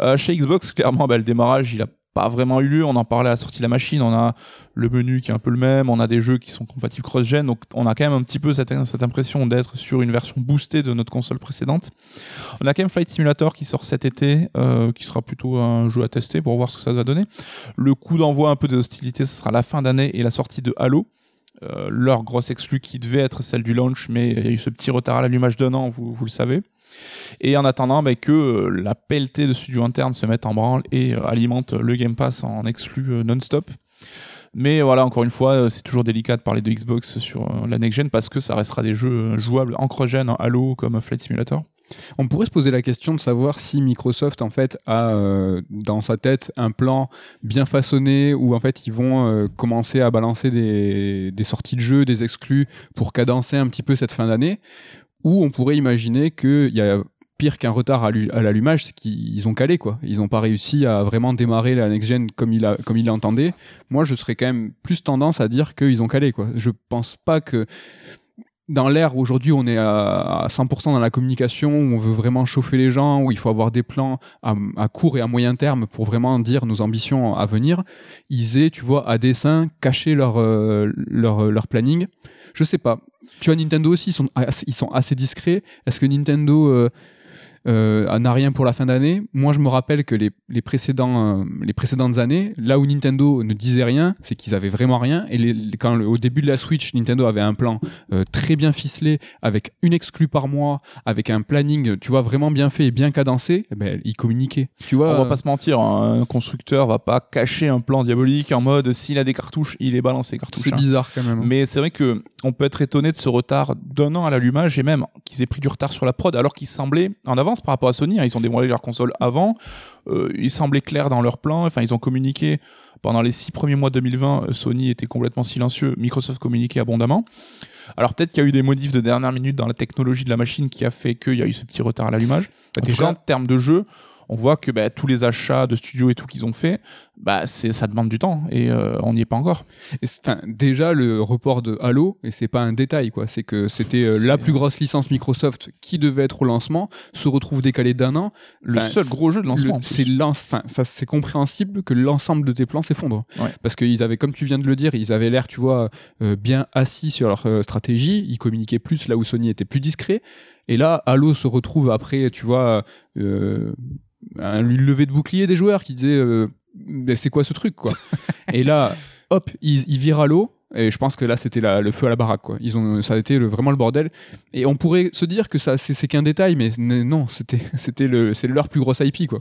Euh, chez Xbox, clairement, bah, le démarrage, il a pas vraiment eu lieu. On en parlait à la sortie de la machine. On a le menu qui est un peu le même. On a des jeux qui sont compatibles cross-gen. Donc, on a quand même un petit peu cette, cette impression d'être sur une version boostée de notre console précédente. On a quand même Flight Simulator qui sort cet été, euh, qui sera plutôt un jeu à tester pour voir ce que ça va donner. Le coup d'envoi un peu des hostilités, ce sera la fin d'année et la sortie de Halo. Euh, leur grosse exclue qui devait être celle du launch, mais il y a eu ce petit retard à l'allumage d'un an, vous, vous le savez. Et en attendant bah, que euh, la pelletée de studio interne se mette en branle et euh, alimente le Game Pass en exclu euh, non-stop. Mais voilà, encore une fois, c'est toujours délicat de parler de Xbox sur la next-gen parce que ça restera des jeux jouables en cross-gen, en Halo comme Flight Simulator. On pourrait se poser la question de savoir si Microsoft en fait a dans sa tête un plan bien façonné où en fait ils vont commencer à balancer des, des, sorties de jeux, des exclus pour cadencer un petit peu cette fin d'année, ou on pourrait imaginer qu'il y a pire qu'un retard à l'allumage, c'est qu'ils ont calé quoi. Ils n'ont pas réussi à vraiment démarrer la next gen comme il a. Moi, je serais quand même plus tendance à dire qu'ils ont calé quoi. Je pense pas que dans l'ère aujourd'hui, on est à 100% dans la communication, où on veut vraiment chauffer les gens, où il faut avoir des plans à, court et à moyen terme pour vraiment dire nos ambitions à venir. Ils aient, tu vois, à dessein, caché leur, euh, leur, leur planning. Je sais pas. Tu vois, Nintendo aussi, ils sont, ils sont assez discrets. Est-ce que Nintendo euh, euh, n'a rien pour la fin d'année. Moi, je me rappelle que les, les, précédents, euh, les précédentes années, là où Nintendo ne disait rien, c'est qu'ils avaient vraiment rien. Et les, quand au début de la Switch, Nintendo avait un plan euh, très bien ficelé, avec une exclue par mois, avec un planning, tu vois, vraiment bien fait et bien cadencé, eh ben, ils communiquaient. Tu vois, on va pas se mentir, hein, un constructeur va pas cacher un plan diabolique en mode s'il a des cartouches, il est balancé cartouches. C'est bizarre quand même. Mais c'est vrai que on peut être étonné de ce retard d'un an à l'allumage et même qu'ils aient pris du retard sur la prod alors qu'ils semblaient en avant par rapport à Sony. Hein. Ils ont dévoilé leur console avant. Euh, ils semblaient clairs dans leur plan. Enfin, ils ont communiqué pendant les six premiers mois 2020. Euh, Sony était complètement silencieux. Microsoft communiquait abondamment. Alors peut-être qu'il y a eu des modifs de dernière minute dans la technologie de la machine qui a fait qu'il y a eu ce petit retard à l'allumage. En en termes de jeu, on voit que bah, tous les achats de studios et tout qu'ils ont fait, bah, ça demande du temps et euh, on n'y est pas encore. Et déjà, le report de Halo, et c'est pas un détail, quoi, c'est que c'était euh, la plus grosse licence Microsoft qui devait être au lancement, se retrouve décalé d'un an. Le seul gros jeu de lancement. C'est ça compréhensible que l'ensemble de tes plans s'effondre Ouais. parce qu'ils avaient comme tu viens de le dire ils avaient l'air tu vois euh, bien assis sur leur stratégie ils communiquaient plus là où Sony était plus discret et là Halo se retrouve après tu vois euh, un lever de bouclier des joueurs qui disaient c'est quoi ce truc quoi (laughs) et là hop ils, ils virent Halo et je pense que là c'était le feu à la baraque quoi. Ils ont ça a été vraiment le bordel et on pourrait se dire que c'est qu'un détail mais non (laughs) c'était le c'est leur plus grosse IP quoi.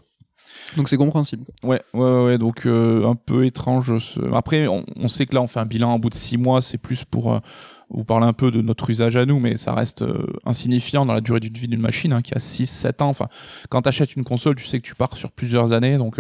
Donc c'est compréhensible. Ouais, ouais, ouais, donc euh, un peu étrange. Après, on, sait que là, on fait un bilan au bout de six mois, c'est plus pour euh, vous parler un peu de notre usage à nous, mais ça reste euh, insignifiant dans la durée de vie d'une machine hein, qui a 6-7 ans. Enfin, quand tu achètes une console, tu sais que tu pars sur plusieurs années, donc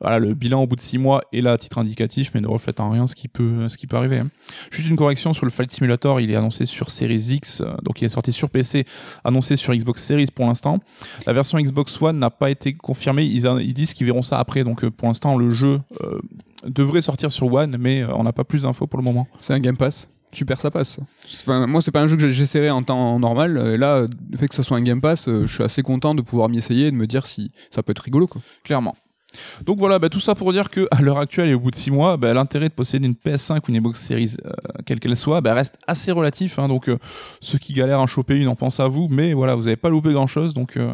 voilà, le bilan au bout de six mois est là à titre indicatif, mais ne reflète en rien ce qui peut, ce qui peut arriver. hein. Juste une correction sur le Flight Simulator, il est annoncé sur Series X, donc il est sorti sur PC, annoncé sur Xbox Series pour l'instant. La version Xbox One n'a pas été confirmée. Ils, a- ils disent qu'ils verront ça après. Donc euh, pour l'instant, le jeu euh, devrait sortir sur One, mais euh, on n'a pas plus d'infos pour le moment. C'est un Game Pass. Super, ça passe. Pas- moi, c'est pas un jeu que j'essaierai en temps normal. Et là, le fait que ce soit un Game Pass, je suis assez content de pouvoir m'y essayer et de me dire si ça peut être rigolo. Quoi. Clairement. Donc voilà, bah, tout ça pour dire que à l'heure actuelle et au bout de 6 mois, bah, l'intérêt de posséder une PS5 ou une Xbox Series, euh, quelle qu'elle soit, bah, reste assez relatif. hein. donc euh, ceux qui galèrent à choper une en pensent à vous, mais voilà, vous n'avez pas loupé grand chose. Donc euh,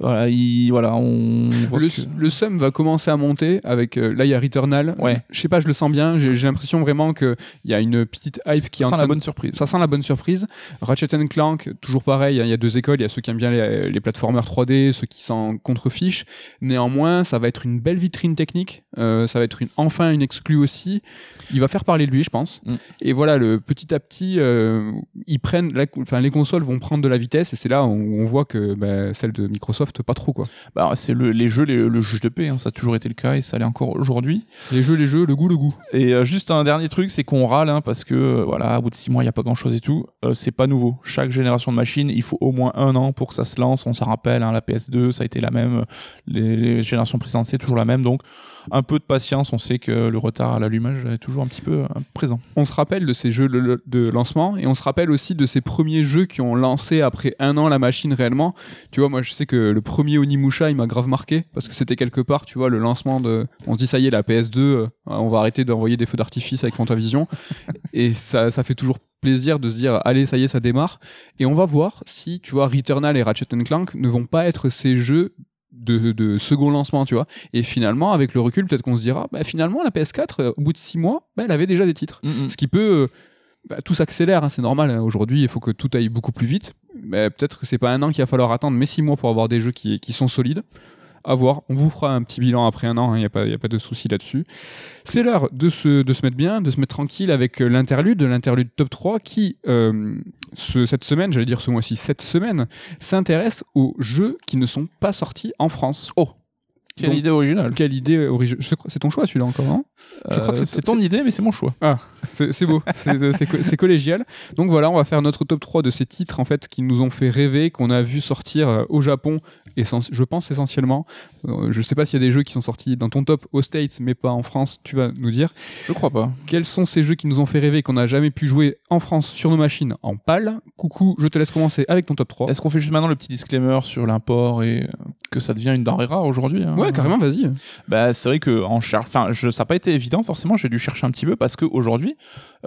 voilà, il- voilà, on voit Le, que- le sum va commencer à monter avec. euh, là, il y a Returnal. Ouais. Je sais pas, je le sens bien. J'ai l'impression vraiment qu'il y a une petite hype qui est en ça sent train la de- bonne surprise. Ça sent la bonne surprise. Ratchet Clank, toujours pareil, hein, il y a deux écoles, il y a ceux qui aiment bien les, les plateformers 3D, ceux qui s'en contrefichent. Néanmoins, ça va être une belle vitrine technique, euh, ça va être une, enfin une exclue aussi. Il va faire parler de lui, je pense. Mm. Et voilà, le, petit à petit, euh, ils prennent, la- enfin, les consoles vont prendre de la vitesse, et c'est là où on voit que bah, celle de Microsoft, pas trop quoi. Bah, c'est le, les jeux, les- le juge de paix, hein, ça a toujours été le cas et ça l'est encore aujourd'hui. Les jeux, les jeux, le goût, le goût. Et euh, juste un dernier truc, c'est qu'on râle hein, parce que euh, voilà, au bout de six mois, il n'y a pas grand chose et tout. Euh, c'est pas nouveau. Chaque génération de machine, il faut au moins un an pour que ça se lance. On s'en rappelle, hein, la PS2, ça a été la même. Les, les générations précédentes, c'est toujours la même. Donc, un peu de patience. On sait que le retard à l'allumage est toujours un petit peu euh, présent. on se rappelle de ces jeux de, lancement et on se rappelle aussi de ces premiers jeux qui ont lancé après un an la machine réellement. Tu vois, moi je sais que le premier Onimusha il m'a grave marqué parce que c'était quelque part, tu vois, le lancement de. On se dit ça y est, la PS2, euh, on va arrêter d'envoyer des feux d'artifice avec Fantavision (laughs) et ça, ça fait toujours plaisir de se dire allez ça y est ça démarre et on va voir si tu vois Returnal et Ratchet Clank ne vont pas être ces jeux de, de second lancement tu vois et finalement avec le recul peut-être qu'on se dira bah finalement la PS4 euh, au bout de six mois bah, elle avait déjà des titres ce qui peut. euh, bah, tout s'accélère, hein, c'est normal. hein. Aujourd'hui, il faut que tout aille beaucoup plus vite. Mais peut-être que c'est pas un an qu'il va falloir attendre, mais six mois pour avoir des jeux qui, qui sont solides. À voir. On vous fera un petit bilan après un an, il n'y a, pas- y a pas de souci là-dessus. C'est l'heure de se, de se mettre bien, de se mettre tranquille avec euh, l'interlude, l'interlude top 3 qui, euh, ce- cette semaine, j'allais dire ce mois-ci, cette semaine, s'intéresse aux jeux qui ne sont pas sortis en France. Oh, quelle Donc, idée originale. Quelle idée originale. C'est ton choix celui-là encore, non? Je crois que Euh, c'est- ton idée, mais c'est mon choix. Ah, c'est beau, (laughs) c'est c'est co- c'est collégial. Donc voilà, on va faire notre top 3 de ces titres en fait qui nous ont fait rêver, qu'on a vu sortir euh, au Japon, je pense essentiellement. Euh, je sais pas s'il y a des jeux qui sont sortis dans ton top aux States, mais pas en France, tu vas nous dire. Je crois pas. Quels sont ces jeux qui nous ont fait rêver, qu'on n'a jamais pu jouer en France sur nos machines en pâle? Coucou, je te laisse commencer avec ton top 3. Est-ce qu'on fait juste maintenant le petit disclaimer sur l'import et que ça devient une denrée rare aujourd'hui hein? Ouais, carrément, vas-y. Bah, c'est vrai que en enfin, je, ça n'a pas été évident forcément. J'ai dû chercher un petit peu parce qu'aujourd'hui,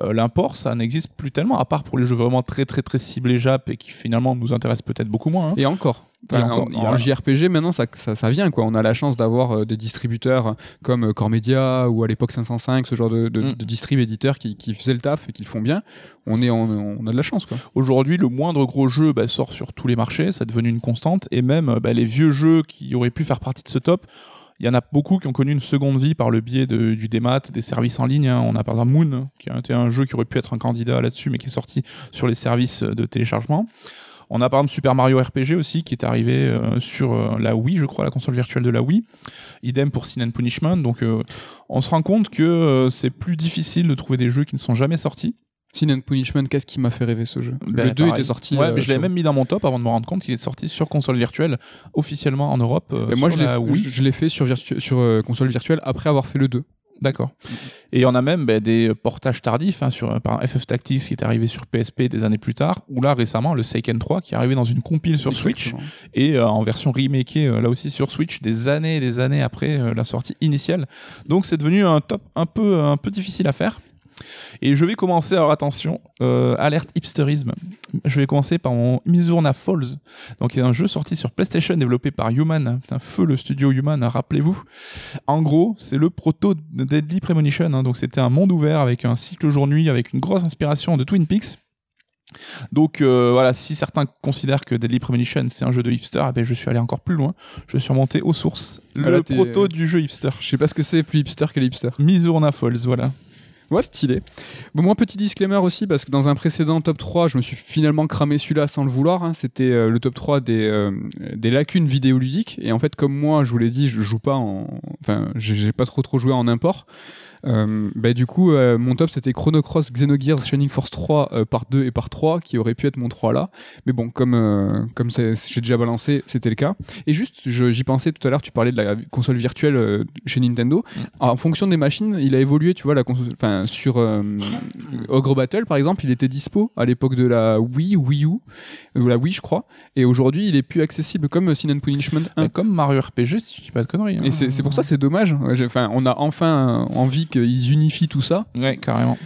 euh, l'import, ça n'existe plus tellement, à part pour les jeux vraiment très très très ciblés Jap et qui finalement nous intéressent peut-être beaucoup moins. hein. Et encore. Encore, en. JRPG, maintenant, ça, ça, ça vient. Quoi. On a la chance d'avoir euh, des distributeurs comme euh, Core Media ou à l'époque 505, ce genre de, de, Mm. de distrib éditeurs qui, qui faisaient le taf et qui le font bien. On, est, on, on a de la chance. Aujourd'hui, le moindre gros jeu bah, sort sur tous les marchés, c'est devenu une constante. Et même bah, les vieux jeux qui auraient pu faire partie de ce top, il y en a beaucoup qui ont connu une seconde vie par le biais du démat, des services en ligne. hein. On a par exemple Moon, qui a été un jeu qui aurait pu être un candidat là-dessus, mais qui est sorti sur les services de téléchargement. On a par exemple Super Mario RPG aussi, qui est arrivé euh, sur euh, la Wii, je crois, la console virtuelle de la Wii. Idem pour Sin and Punishment. Donc euh, on se rend compte que c'est plus difficile de trouver des jeux qui ne sont jamais sortis. Sin and Punishment, qu'est-ce qui m'a fait rêver ce jeu Ben, Le 2 pareil. était sorti. Ouais, euh, mais je l'avais même mis dans mon top avant de me rendre compte qu'il est sorti sur console virtuelle officiellement en Europe. euh, Et moi, je l'ai la fait- sur, virtu- sur euh, console virtuelle après avoir fait le 2. D'accord. Et on a même ben, des portages tardifs hein, sur par FF Tactics qui est arrivé sur PSP des années plus tard, ou là récemment le Seiken 3 qui est arrivé dans une compile sur Switch Exactement. et euh, en version remakée euh, là aussi sur Switch des années et des années après euh, la sortie initiale. Donc c'est devenu un top un peu un peu difficile à faire. Et je vais commencer, alors attention, euh, alerte hipsterisme. Je vais commencer par mon Mizurna Falls. Donc, c'est un jeu sorti sur PlayStation développé par Human. Putain, feu le studio Human, hein, rappelez-vous. En gros, c'est le proto de Deadly Premonition. hein. Donc, c'était un monde ouvert avec un cycle jour-nuit, avec une grosse inspiration de Twin Peaks. Donc euh, voilà, si certains considèrent que Deadly Premonition c'est un jeu de hipster, eh ben, je suis allé encore plus loin. Je suis remonté aux sources. Ah, Le là, proto du jeu hipster. Je sais pas ce que c'est plus hipster que les hipsters. Mizurna Falls, voilà. Ouais, stylé. Bon, moi, petit disclaimer aussi, parce que dans un précédent top 3, je me suis finalement cramé celui-là sans le vouloir. hein. C'était euh, le top 3 des, euh, des lacunes vidéoludiques. Et en fait, comme moi, je vous l'ai dit, je joue pas en. Enfin, j'ai pas trop trop joué en import. Euh, bah, du coup, euh, mon top c'était Chrono Cross, Xenogears, Shining Force 3 euh, par 2 et par 3, qui aurait pu être mon 3 là. Mais bon, comme, euh, comme j'ai déjà balancé, c'était le cas. Et juste, j'y pensais tout à l'heure, tu parlais de la console virtuelle chez Nintendo. En fonction des machines, il a évolué, tu vois, la console, enfin, sur Ogre Battle par exemple, il était dispo à l'époque de la Wii, Wii U, ou la Wii, je crois. Et aujourd'hui, il est plus accessible comme Sin and Punishment 1. Mais comme Mario RPG, si je dis pas de conneries. hein. Et c'est c'est pour ça c'est dommage. Enfin, on a enfin envie qu'ils unifient tout ça. Ouais, carrément.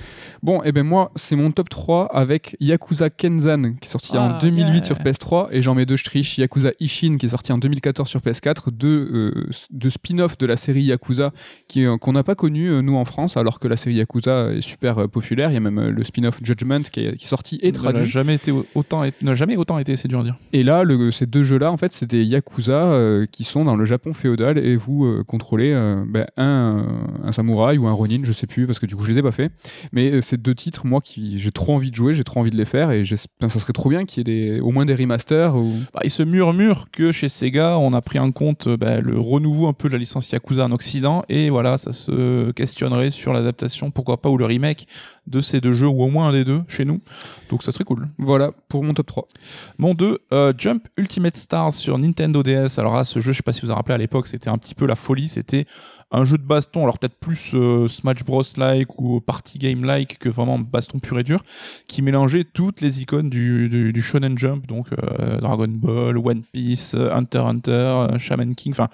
Bon, et ben moi, c'est mon top 3 avec Yakuza Kenzan qui est sorti en Ah, 2008 yeah. sur PS3 et j'en mets deux striches. Yakuza Ishin qui est sorti en 2014 sur PS4, deux, euh, s- deux spin-offs de la série Yakuza qui, euh, qu'on n'a pas connu euh, nous en France alors que la série Yakuza est super euh, populaire. Il y a même euh, le spin-off Judgment qui est, qui est sorti et n'a traduit. jamais été autant, n'a jamais autant été, c'est dur à dire. Et là, le- ces deux jeux-là, en fait, c'est des Yakuza euh, qui sont dans le Japon féodal et vous euh, contrôlez euh, ben, un, un samouraï ou un ronin, je sais plus, parce que du coup, je les ai pas fait. Mais euh, ces deux titres, moi, qui j'ai trop envie de jouer, j'ai trop envie de les faire et enfin, ça serait trop bien qu'il y ait des, au moins des remasters. Ou... Bah, il se murmure que chez Sega, on a pris en compte euh, bah, le renouveau un peu de la licence Yakuza en Occident, et voilà, ça se questionnerait sur l'adaptation, pourquoi pas, ou le remake de ces deux jeux, ou au moins un des deux chez nous. Donc ça serait cool. Voilà pour mon top 3. Mon 2, euh, Jump Ultimate Stars sur Nintendo DS. Alors là, ce jeu, je sais pas si vous vous en rappelez à l'époque, c'était un petit peu la folie. C'était un jeu de baston, alors peut-être plus euh, Smash Bros-like ou Party Game-like que vraiment baston pur et dur, qui mélangeait toutes les icônes du, du, du Shonen Jump, donc euh, Dragon Ball, One Piece, Hunter Hunter, Shaman King, enfin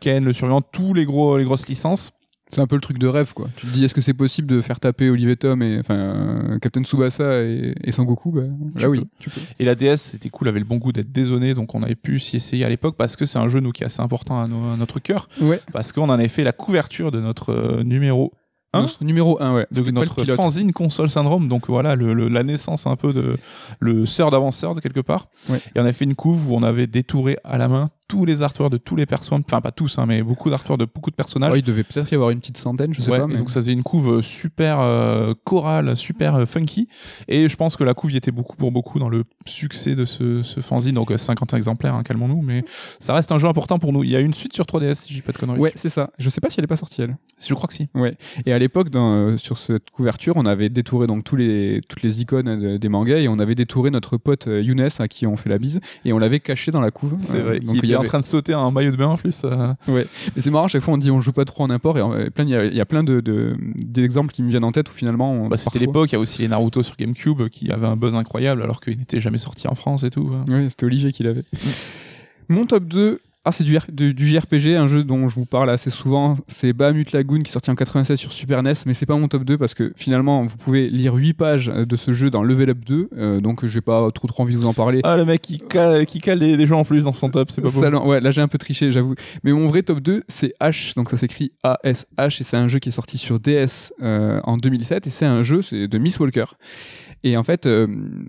Ken, le survivant, tous les gros les grosses licences. C'est un peu le truc de rêve, quoi. Tu te dis, est-ce que c'est possible de faire taper Olivier Tom et enfin Captain Tsubasa et, et Sangoku bah, Tu Là, oui, peux. tu peux. Et la DS, c'était cool, avait le bon goût d'être dézoné, donc on avait pu s'y essayer à l'époque parce que c'est un jeu nous qui est assez important à, nos- à notre cœur, Ouais. parce qu'on en avait fait la couverture de notre euh, numéro Un Notre numéro 1, ouais. de notre fanzine console syndrome donc voilà le- le- la naissance un peu de le sœur d'avanceur de quelque part Ouais. et on a fait une couve où on avait détouré à la main tous les artworks de tous les personnages enfin pas tous hein, mais beaucoup d'artworks de beaucoup de personnages Ouais, il devait peut-être y avoir une petite centaine, je sais Ouais, pas. Mais... donc ça faisait une couve super euh, chorale, super euh, funky. Et je pense que la couve y était beaucoup pour beaucoup dans le succès de ce, ce fanzine. Donc euh, 50 exemplaires, hein, calmons-nous. Mais ça reste un jeu important pour nous. Il y a une suite sur 3DS, si dis pas de conneries. Ouais, c'est ça. Je sais pas si elle est pas sortie, elle. Je crois que si. Ouais. Et à l'époque, euh, sur cette couverture, on avait détouré donc tous les, toutes les icônes de- des mangas et on avait détouré notre pote euh, Younes à qui on fait la bise et on l'avait caché dans la couve. C'est Euh, vrai. donc il est en train de sauter un maillot de bain en plus. euh. Ouais. Et c'est marrant, à chaque fois on dit on joue pas trop en import et il y, a- il y a plein de, de- d'exemples qui me viennent en tête où finalement. on- Bah, C'était parfois- l'époque. Il y a aussi les Naruto sur GameCube qui avaient un buzz incroyable alors qu'ils n'étaient jamais sortis en France et tout. hein. Oui, c'était Olivier qui l'avait. Mon top 2, ah, c'est du, du, du JRPG, un jeu dont je vous parle assez souvent. C'est Bahamut Lagoon qui est sorti en 96 sur Super NES, mais c'est pas mon top 2 parce que finalement, vous pouvez lire 8 pages de ce jeu dans Level Up 2, euh, donc j'ai pas trop, trop envie de vous en parler. Ah, le mec qui cale, qui cale des, des gens en plus dans son top, c'est pas beau. Salon- Ouais, là j'ai un peu triché, j'avoue. Mais mon vrai top 2, c'est H, donc ça s'écrit A-S-H, et c'est un jeu qui est sorti sur DS euh, en 2007, et c'est un jeu c'est de Miss Walker. Et en fait, euh,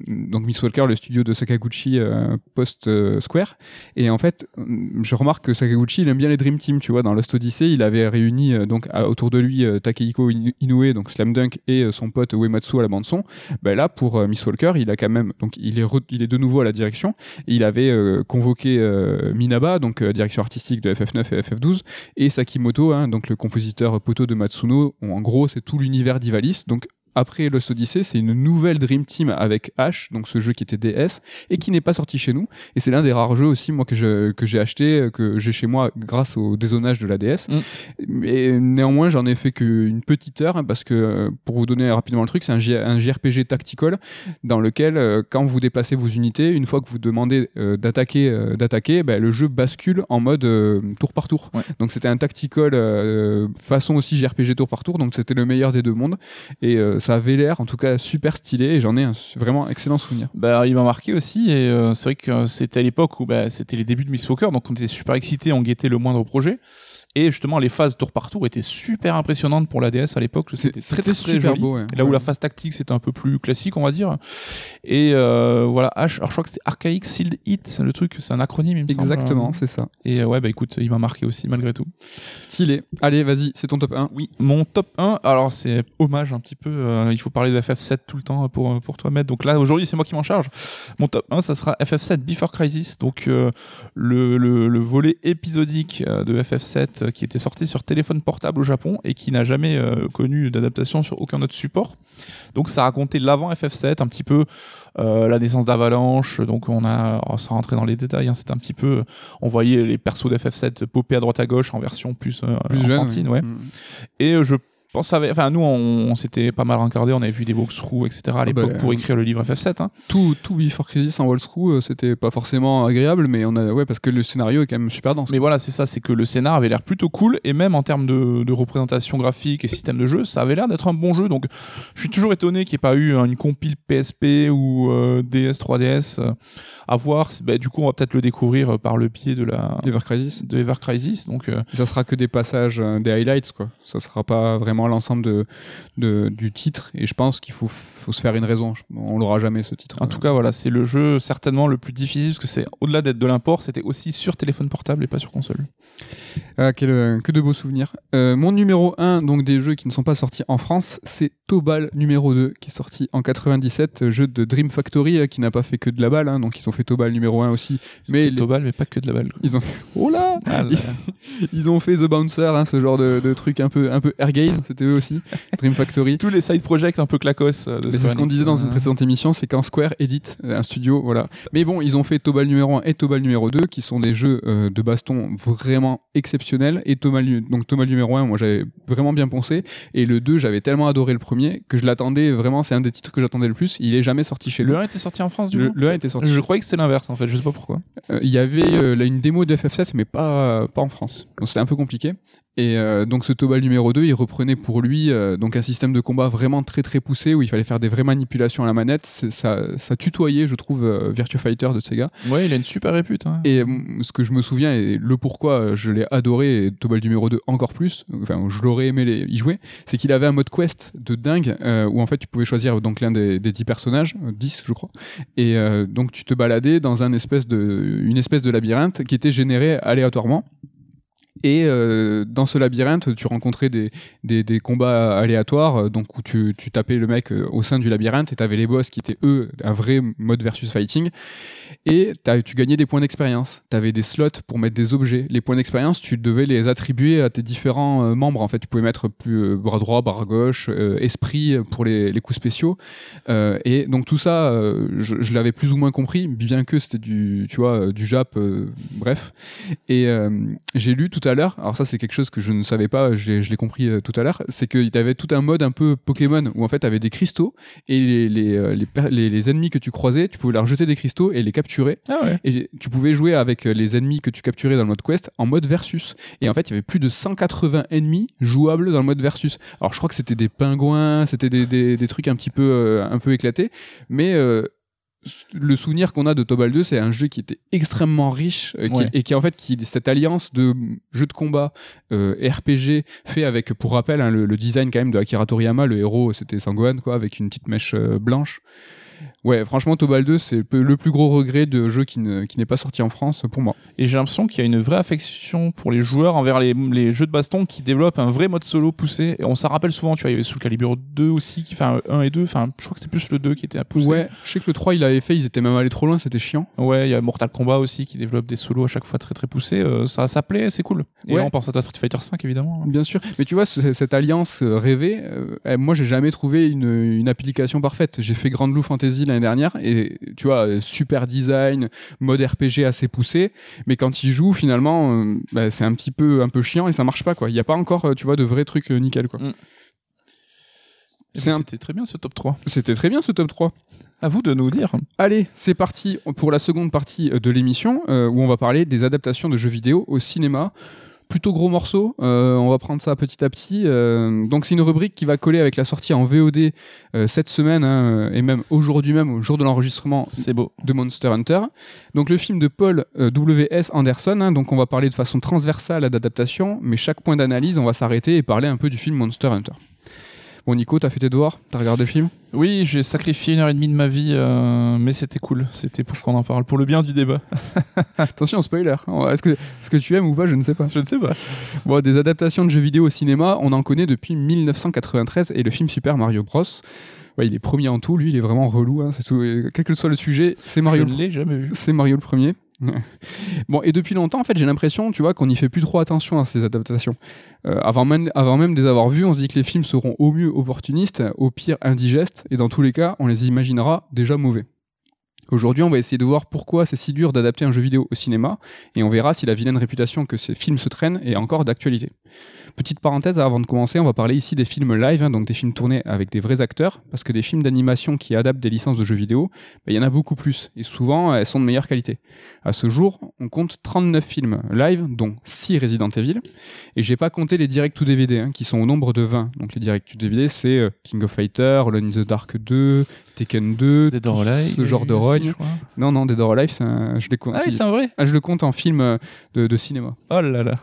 donc Miss Walker, le studio de Sakaguchi euh, post-Square, et en fait, euh, je remarque que Sakaguchi, il aime bien les Dream Team, tu vois, dans Lost Odyssey, il avait réuni euh, donc autour de lui euh, Takehiko Inoue, donc Slam Dunk, et euh, son pote Uematsu à la bande son. Ben là, pour euh, Miss Walker, il a quand même, donc il est, il est de nouveau à la direction, et il avait euh, convoqué euh, Minaba, donc euh, direction artistique de FF9 et FF12, et Sakimoto, hein, donc le compositeur poteau de Matsuno. En gros, c'est tout l'univers d'Ivalice. Donc après Lost Odyssey, c'est une nouvelle Dream Team avec Ash, donc ce jeu qui était DS et qui n'est pas sorti chez nous. Et c'est l'un des rares jeux aussi, moi, que je- que j'ai acheté, que j'ai chez moi grâce au dézonage de la DS. Mm. Et néanmoins, j'en ai fait qu'une petite heure hein, parce que, euh, pour vous donner rapidement le truc, c'est un, JRPG tactical dans lequel, euh, quand vous déplacez vos unités, une fois que vous demandez euh, d'attaquer, euh, d'attaquer, ben, le jeu bascule en mode tour par tour. Ouais. Donc c'était un tactical façon aussi JRPG tour par tour, donc c'était le meilleur des deux mondes. Et ça avait l'air, en tout cas, super stylé. Et j'en ai un vraiment excellent souvenir. Bah, il m'a marqué aussi, et euh, c'est vrai que c'était à l'époque où bah, c'était les débuts de Miss Walker, donc on était super excités, on guettait le moindre projet. Et justement, les phases tour par tour étaient super impressionnantes pour la DS à l'époque. C'était très, très, très joli. beau. ouais. Là où Ouais. la phase tactique c'était un peu plus classique, on va dire. Et euh, voilà, H, alors je crois que c'est Archaic Sealed Hit, le truc, c'est un acronyme, il me. Exactement, c'est ça. Et euh, ouais, bah écoute, il m'a marqué aussi malgré tout. Stylé. Allez, vas-y, c'est ton top 1. Oui, mon top 1, alors c'est hommage un petit peu, euh, il faut parler de FF7 tout le temps pour, pour toi, Maître. Donc là, aujourd'hui, c'est moi qui m'en charge. Mon top 1, ça sera FF7 Before Crisis, donc euh, le, le, le volet épisodique de FF7 euh, qui était sorti sur téléphone portable au Japon et qui n'a jamais euh, connu d'adaptation sur aucun autre support. Donc ça racontait l'avant FF7, un petit peu euh, la naissance d'Avalanche. Donc on a, oh, sans rentrer dans les détails, hein, c'était un petit peu, on voyait les persos de FF7 popper à droite à gauche en version plus, euh, Plus jeune. enfantine, ouais. Mm. Et je pense, avec- enfin nous, on, on s'était pas mal regardé, on avait vu des walkthroughs, etc. à l'époque bah, pour euh, écrire le livre FF7. hein. Tout, tout Before Crisis en walkthrough, c'était pas forcément agréable, mais on a, ouais, parce que le scénario est quand même super dense. Mais voilà, c'est ça, c'est que le scénar avait l'air plutôt cool, et même en termes de, de représentation graphique et système de jeu, ça avait l'air d'être un bon jeu. Donc je suis toujours étonné qu'il n'y ait pas eu une compile PSP ou euh, DS 3DS euh, à voir. Bah, du coup, on va peut-être le découvrir par le biais de la Ever Crisis. de Ever Crisis. Donc euh, Ça sera que des passages, des highlights, quoi. Ça sera pas vraiment l'ensemble de, de- du titre, et je pense qu'il faut, faut se faire une raison. On l'aura jamais ce titre. En tout cas, voilà, c'est le jeu certainement le plus difficile parce que c'est au-delà d'être de l'import, c'était aussi sur téléphone portable et pas sur console. Ah, quel, euh, que de beaux souvenirs. Euh, mon numéro 1, donc des jeux qui ne sont pas sortis en France, c'est Tobal numéro 2, qui est sorti en 97, euh, jeu de Dream Factory, euh, qui n'a pas fait que de la balle, hein, donc ils ont fait Tobal numéro 1 aussi. Mais Mais les- Tobal, mais pas que de la balle. quoi. Ils ont Oh là Ah (laughs) là. Ils ont fait The Bouncer, hein, ce genre de, de truc un peu, un peu airgaze, c'était eux aussi, (laughs) Dream Factory. Tous les side projects un peu clacos euh, c'est ce qu'on disait dans une précédente émission, c'est quand Square édite euh, un studio, voilà. Mais bon, ils ont fait Tobal numéro 1 et Tobal numéro 2, qui sont des jeux euh, de baston vraiment exceptionnels. Et Tobal, donc Tobal numéro 1, moi j'avais vraiment bien poncé. Et le 2, j'avais tellement adoré le premier que je l'attendais vraiment, c'est un des titres que j'attendais le plus. Il est jamais sorti chez Le lui. 1 était sorti en France du Le, coup le 1 était sorti. Je croyais que c'est l'inverse en fait, je sais pas pourquoi. Euh, Il y avait euh, là, une démo de FF7, mais pas, pas en France. Donc c'était un peu compliqué. Et euh, donc ce Tobal numéro 2, il reprenait pour lui euh, donc un système de combat vraiment très très poussé où il fallait faire des vraies manipulations à la manette. Ça, ça tutoyait, je trouve, euh, Virtua Fighter de Sega. Ouais, il a une super répute. hein. Et mm, ce que je me souviens et le pourquoi euh, je l'ai adoré et Tobal numéro 2 encore plus, enfin je l'aurais aimé les- y jouer, c'est qu'il avait un mode quest de dingue euh, où en fait tu pouvais choisir donc l'un des, des 10 personnages, euh, 10 je crois, et euh, donc tu te baladais dans un espèce de, une espèce de labyrinthe qui était généré aléatoirement. Et euh, dans ce labyrinthe, tu rencontrais des, combats aléatoires, euh, donc où tu, tu tapais le mec euh, au sein du labyrinthe et tu avais les boss qui étaient eux un vrai mode versus fighting. Et tu gagnais des points d'expérience. Tu avais des slots pour mettre des objets. Les points d'expérience, tu devais les attribuer à tes différents euh, membres. En fait, tu pouvais mettre plus euh, bras droit, bras gauche, euh, esprit pour les, les coups spéciaux. Et donc tout ça, je, l'avais plus ou moins compris, bien que c'était du, tu vois, du Jap, bref. Et j'ai lu tout à l'heure, alors ça c'est quelque chose que je ne savais pas, je l'ai compris tout à l'heure, c'est qu'il y avait tout un mode un peu Pokémon où en fait tu avais des cristaux et les, les- les ennemis que tu croisais, tu pouvais leur jeter des cristaux et les capturer. Ah ouais. Et tu pouvais jouer avec les ennemis que tu capturais dans le mode quest en mode versus. Et en fait, il y avait plus de 180 ennemis jouables dans le mode versus. Alors je crois que c'était des pingouins, c'était des, des- des trucs un petit peu, euh, un peu éclatés. Mais euh, le souvenir qu'on a de Tobal 2, c'est un jeu qui était extrêmement riche euh, qui- Ouais. et qui en fait qui cette alliance de jeu de combat euh, RPG fait avec pour rappel hein, le, le design quand même de Akira Toriyama, le héros c'était Sangohan quoi avec une petite mèche euh, blanche. Ouais, franchement, Tobal 2, c'est le plus gros regret de jeu qui ne- qui n'est pas sorti en France pour moi. Et j'ai l'impression qu'il y a une vraie affection pour les joueurs envers les, les jeux de baston qui développent un vrai mode solo poussé. Et on s'en rappelle souvent, tu vois, il y avait Soul Calibur 2 aussi, qui, enfin 1 et 2, enfin je crois que c'était plus le 2 qui était à pousser. Ouais, je sais que le 3, il avait fait, ils étaient même allés trop loin, c'était chiant. Ouais, il y a Mortal Kombat aussi qui développe des solos à chaque fois très très poussés. Euh, ça, ça plaît, c'est cool. Et Ouais. là, on pense à toi Street Fighter 5 évidemment. Bien sûr, mais tu vois, ce- cette alliance euh, rêvée, euh, eh, moi j'ai jamais trouvé une, une application parfaite. J'ai fait Grand Blue Fantasy l'année dernière et tu vois, super design, mode RPG assez poussé, mais quand il joue finalement, euh, bah, c'est un petit peu un peu chiant et ça marche pas quoi. Il y a pas encore, euh, tu vois, de vrais trucs euh, nickel quoi. Mm. Un- C'était très bien ce top 3. C'était très bien ce top 3. À vous de nous dire. Allez, c'est parti pour la seconde partie de l'émission euh, où on va parler des adaptations de jeux vidéo au cinéma. Plutôt gros morceau, euh, on va prendre ça petit à petit. euh, donc c'est une rubrique qui va coller avec la sortie en VOD euh, cette semaine hein, et même aujourd'hui même au jour de l'enregistrement C'est beau. de Monster Hunter. Donc le film de Paul euh, W.S. Anderson, hein, donc on va parler de façon transversale d'adaptation, mais chaque point d'analyse, on va s'arrêter et parler un peu du film Monster Hunter. Bon Nico, t'as fait tes devoirs T'as regardé le film Oui, j'ai sacrifié une heure et demie de ma vie, euh, mais c'était cool. C'était pour qu'on en parle, pour le bien du débat. (laughs) Attention, spoiler. Est-ce que, est-ce que tu aimes ou pas Je ne sais pas. Je ne sais pas. Bon, des adaptations de jeux vidéo au cinéma, on en connaît depuis 1993 et le film Super Mario Bros. Ouais, il est premier en tout, lui, il est vraiment relou. hein, tout. Et Quel que soit le sujet, c'est Mario. Je l'ai jamais vu. C'est Mario le premier. (laughs) bon, et depuis longtemps, en fait, j'ai l'impression, tu vois, qu'on n'y fait plus trop attention à ces adaptations. Euh, avant, même, avant même de les avoir vues, on se dit que les films seront au mieux opportunistes, au pire indigestes, et dans tous les cas, on les imaginera déjà mauvais. Aujourd'hui, on va essayer de voir pourquoi c'est si dur d'adapter un jeu vidéo au cinéma, et on verra si la vilaine réputation que ces films se traînent est encore d'actualité. Petite parenthèse avant de commencer, on va parler ici des films live, hein, donc des films tournés avec des vrais acteurs, parce que des films d'animation qui adaptent des licences de jeux vidéo, bah, il y en a beaucoup plus, et souvent elles sont de meilleure qualité. À ce jour, on compte 39 films live, dont 6 Resident Evil, et j'ai pas compté les directs ou DVD, hein, qui sont au nombre de 20. Donc les directs ou DVD, c'est euh, King of Fighter, Alone in the Dark 2, Tekken 2, Dead or Alive, ce genre de rogne. Non, non, Dead or Alive, un- je, les compte, Ah oui, un vrai. ah, je le compte en film euh, de, de cinéma. Oh là là.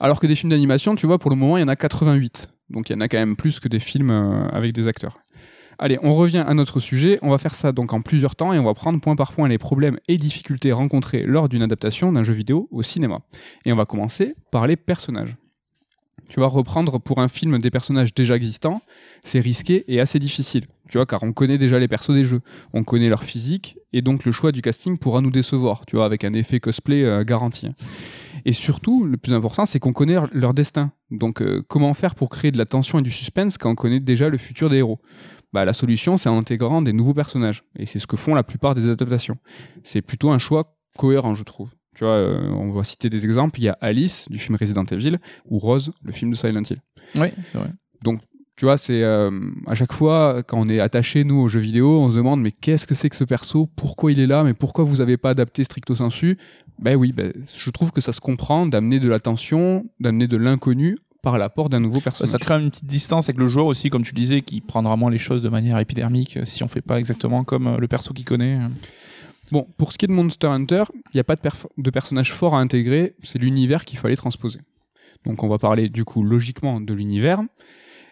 Alors que des films d'animation, tu vois, pour le moment, il y en a 88. Donc il y en a quand même plus que des films euh, avec des acteurs. Allez, on revient à notre sujet. On va faire ça donc en plusieurs temps et on va prendre point par point les problèmes et difficultés rencontrés lors d'une adaptation d'un jeu vidéo au cinéma. Et on va commencer par les personnages. Tu vas reprendre pour un film des personnages déjà existants, c'est risqué et assez difficile. Tu vois, car on connaît déjà les persos des jeux, on connaît leur physique, et donc le choix du casting pourra nous décevoir, tu vois, avec un effet cosplay euh, garanti. Et surtout, le plus important, c'est qu'on connaît leur destin. Donc, euh, comment faire pour créer de la tension et du suspense quand on connaît déjà le futur des héros? Bah, La solution, c'est en intégrant des nouveaux personnages. Et c'est ce que font la plupart des adaptations. C'est plutôt un choix cohérent, je trouve. Tu vois, euh, on va citer des exemples. Il y a Alice, du film Resident Evil, ou Rose, le film de Silent Hill. Oui, c'est vrai. Tu vois, c'est euh, à chaque fois, quand on est attaché, nous, aux jeux vidéo, on se demande, mais qu'est-ce que c'est que ce perso? Pourquoi il est là? Mais pourquoi vous n'avez pas adapté stricto sensu? Ben oui, ben, je trouve que ça se comprend d'amener de la tension, d'amener de l'inconnu par l'apport d'un nouveau personnage. Ça crée une petite distance avec le joueur aussi, comme tu disais, qui prendra moins les choses de manière épidermique euh, si on fait pas exactement comme euh, le perso qu'il connaît. Bon, pour ce qui est de Monster Hunter, il n'y a pas de personnage fort à intégrer, c'est l'univers qu'il fallait transposer. Donc on va parler du coup logiquement de l'univers.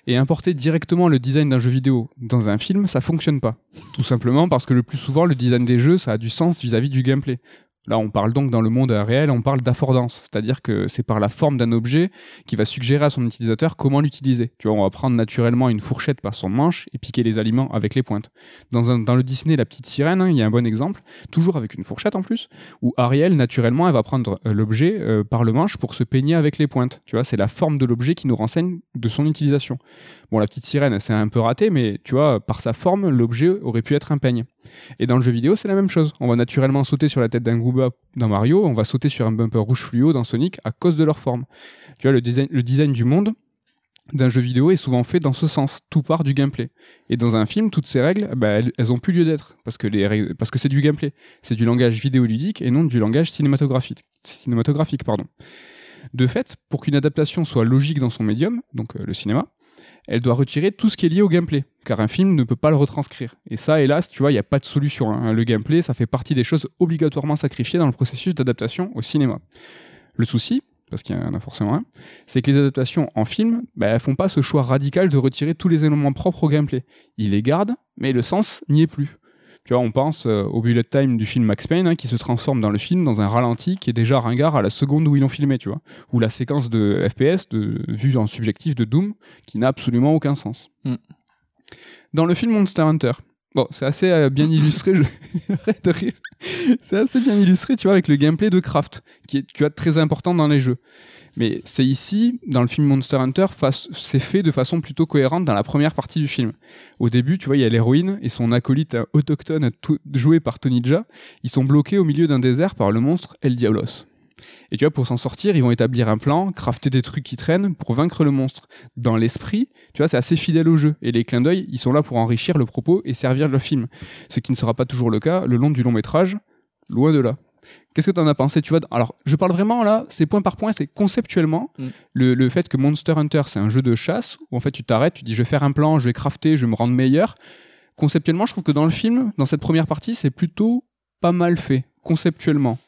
Et importer directement le design d'un jeu vidéo dans un film, ça fonctionne pas. Tout simplement parce que le plus souvent, le design des jeux, ça a du sens vis-à-vis du gameplay. Là, on parle donc dans le monde réel, on parle d'affordance, c'est-à-dire que c'est par la forme d'un objet qui va suggérer à son utilisateur comment l'utiliser. Tu vois, on va prendre naturellement une fourchette par son manche et piquer les aliments avec les pointes. Dans, le Disney, la petite sirène, hein, il y a un bon exemple, toujours avec une fourchette en plus, où Ariel, naturellement, elle va prendre euh, l'objet euh, par le manche pour se peigner avec les pointes. Tu vois, c'est la forme de l'objet qui nous renseigne de son utilisation. Bon, la petite sirène, c'est un peu raté, mais tu vois, par sa forme, l'objet aurait pu être un peigne. Et dans le jeu vidéo, c'est la même chose. On va naturellement sauter sur la tête d'un Gooba dans Mario, on va sauter sur un bumper rouge fluo dans Sonic à cause de leur forme. Tu vois, le design, le design du monde d'un jeu vidéo est souvent fait dans ce sens. Tout part du gameplay. Et dans un film, toutes ces règles, bah, elles, elles ont plus lieu d'être parce que les parce que c'est du gameplay. C'est du langage vidéoludique et non du langage cinématographique. Cinématographique, pardon. De fait, pour qu'une adaptation soit logique dans son médium, donc euh, le cinéma, elle doit retirer tout ce qui est lié au gameplay, car un film ne peut pas le retranscrire. Et ça, hélas, tu vois, il n'y a pas de solution. hein. Le gameplay, ça fait partie des choses obligatoirement sacrifiées dans le processus d'adaptation au cinéma. Le souci, parce qu'il y en a forcément un, c'est que les adaptations en film, bah, elles font pas ce choix radical de retirer tous les éléments propres au gameplay. Ils les gardent, mais le sens n'y est plus. Tu vois, on pense euh, au bullet time du film Max Payne hein, qui se transforme dans le film dans un ralenti qui est déjà ringard à la seconde où ils l'ont filmé, tu vois. Ou la séquence de FPS de vue en subjectif de Doom qui n'a absolument aucun sens. Mm. Dans le film Monster Hunter, bon, c'est assez euh, bien illustré, je de rire. C'est assez bien illustré, tu vois, avec le gameplay de Craft qui est tu vois, très important dans les jeux. Mais c'est ici, dans le film Monster Hunter, c'est fait de façon plutôt cohérente dans la première partie du film. Au début, tu vois, il y a l'héroïne et son acolyte autochtone to- joué par Tony Jaa. Ils sont bloqués au milieu d'un désert par le monstre El Diablos. Et tu vois, pour s'en sortir, ils vont établir un plan, crafter des trucs qui traînent pour vaincre le monstre. Dans l'esprit, tu vois, c'est assez fidèle au jeu. Et les clins d'œil, ils sont là pour enrichir le propos et servir le film. Ce qui ne sera pas toujours le cas le long du long métrage, loin de là. Qu'est-ce que tu en as pensé tu vois Alors, je parle vraiment là, c'est point par point, c'est conceptuellement Mm. le, le fait que Monster Hunter, c'est un jeu de chasse où en fait tu t'arrêtes, tu dis je vais faire un plan, je vais crafter, je vais me rendre meilleur. Conceptuellement, je trouve que dans le film, dans cette première partie, c'est plutôt pas mal fait, conceptuellement.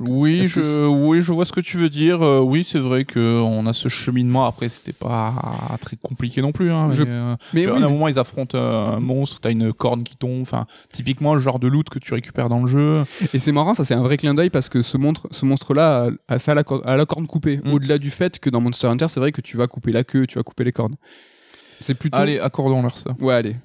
Oui, je, oui, je vois ce que tu veux dire. Euh, oui, c'est vrai qu'on a ce cheminement. Après, c'était pas très compliqué non plus. Hein, mais, Je- euh, Mais oui, à un moment, ils affrontent un monstre, t'as une corne qui tombe. Enfin, typiquement le genre de loot que tu récupères dans le jeu. Et c'est marrant, ça c'est un vrai clin d'œil parce que ce, montre, ce monstre-là a, a ça à la, cor- à la corne coupée. Mm. Au-delà du fait que dans Monster Hunter, c'est vrai que tu vas couper la queue, tu vas couper les cornes. C'est plutôt. Allez, accordons-leur ça. Ouais, allez.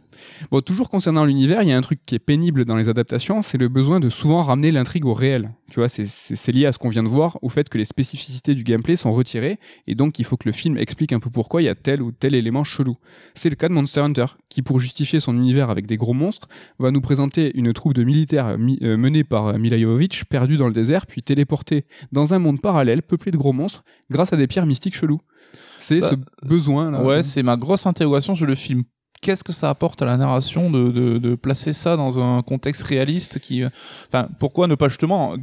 Bon, toujours concernant l'univers, il y a un truc qui est pénible dans les adaptations, c'est le besoin de souvent ramener l'intrigue au réel. Tu vois, c'est- lié à ce qu'on vient de voir, au fait que les spécificités du gameplay sont retirées, et donc il faut que le film explique un peu pourquoi il y a tel ou tel élément chelou. C'est le cas de Monster Hunter, qui pour justifier son univers avec des gros monstres, va nous présenter une troupe de militaires mi- euh, menée par euh, Mila Jovovich, perdue dans le désert, puis téléportée dans un monde parallèle peuplé de gros monstres, grâce à des pierres mystiques cheloues. C'est ce besoin là. Ouais, c'est ma grosse interrogation sur le film. Qu'est-ce que ça apporte à la narration de, placer ça dans un contexte réaliste euh, enfin, pourquoi ne pas justement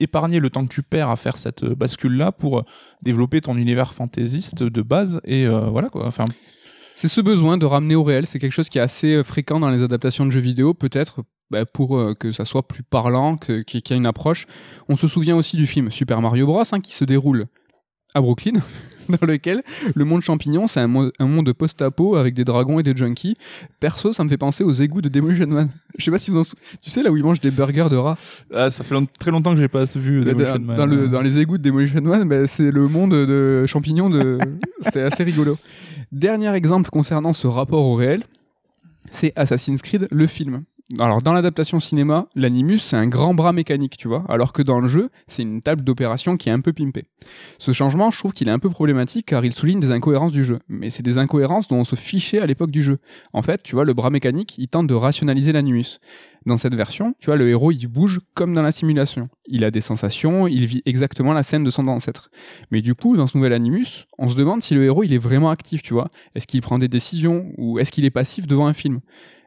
épargner le temps que tu perds à faire cette bascule là pour euh, développer ton univers fantaisiste de base et euh, voilà quoi. Enfin, C'est ce besoin de ramener au réel, c'est quelque chose qui est assez euh, fréquent dans les adaptations de jeux vidéo, peut-être bah, pour euh, que ça soit plus parlant, qu'il y ait une approche. On se souvient aussi du film Super Mario Bros, hein, qui se déroule à Brooklyn, (laughs) (laughs) dans lequel le monde champignon, c'est un, mo- un monde post-apo avec des dragons et des junkies. Perso, ça me fait penser aux égouts de Demolition Man. Je sais pas si vous en Tu sais, là où ils mangent des burgers de rats ah, ça fait long- très longtemps que j'ai pas vu dans, Demolition Man. dans le- dans les égouts de Demolition Man, bah, c'est le monde de champignons. De... (laughs) c'est assez rigolo. Dernier exemple concernant ce rapport au réel, c'est Assassin's Creed, le film. Alors, dans l'adaptation cinéma, l'animus, c'est un grand bras mécanique, tu vois, alors que dans le jeu, c'est une table d'opération qui est un peu pimpée. Ce changement, je trouve qu'il est un peu problématique car il souligne des incohérences du jeu. Mais c'est des incohérences dont on se fichait à l'époque du jeu. En fait, tu vois, le bras mécanique, il tente de rationaliser l'animus. Dans cette version, tu vois, le héros, il bouge comme dans la simulation. Il a des sensations, il vit exactement la scène de son ancêtre. Mais du coup, dans ce nouvel animus, on se demande si le héros, il est vraiment actif, tu vois. Est-ce qu'il prend des décisions ou est-ce qu'il est passif devant un film?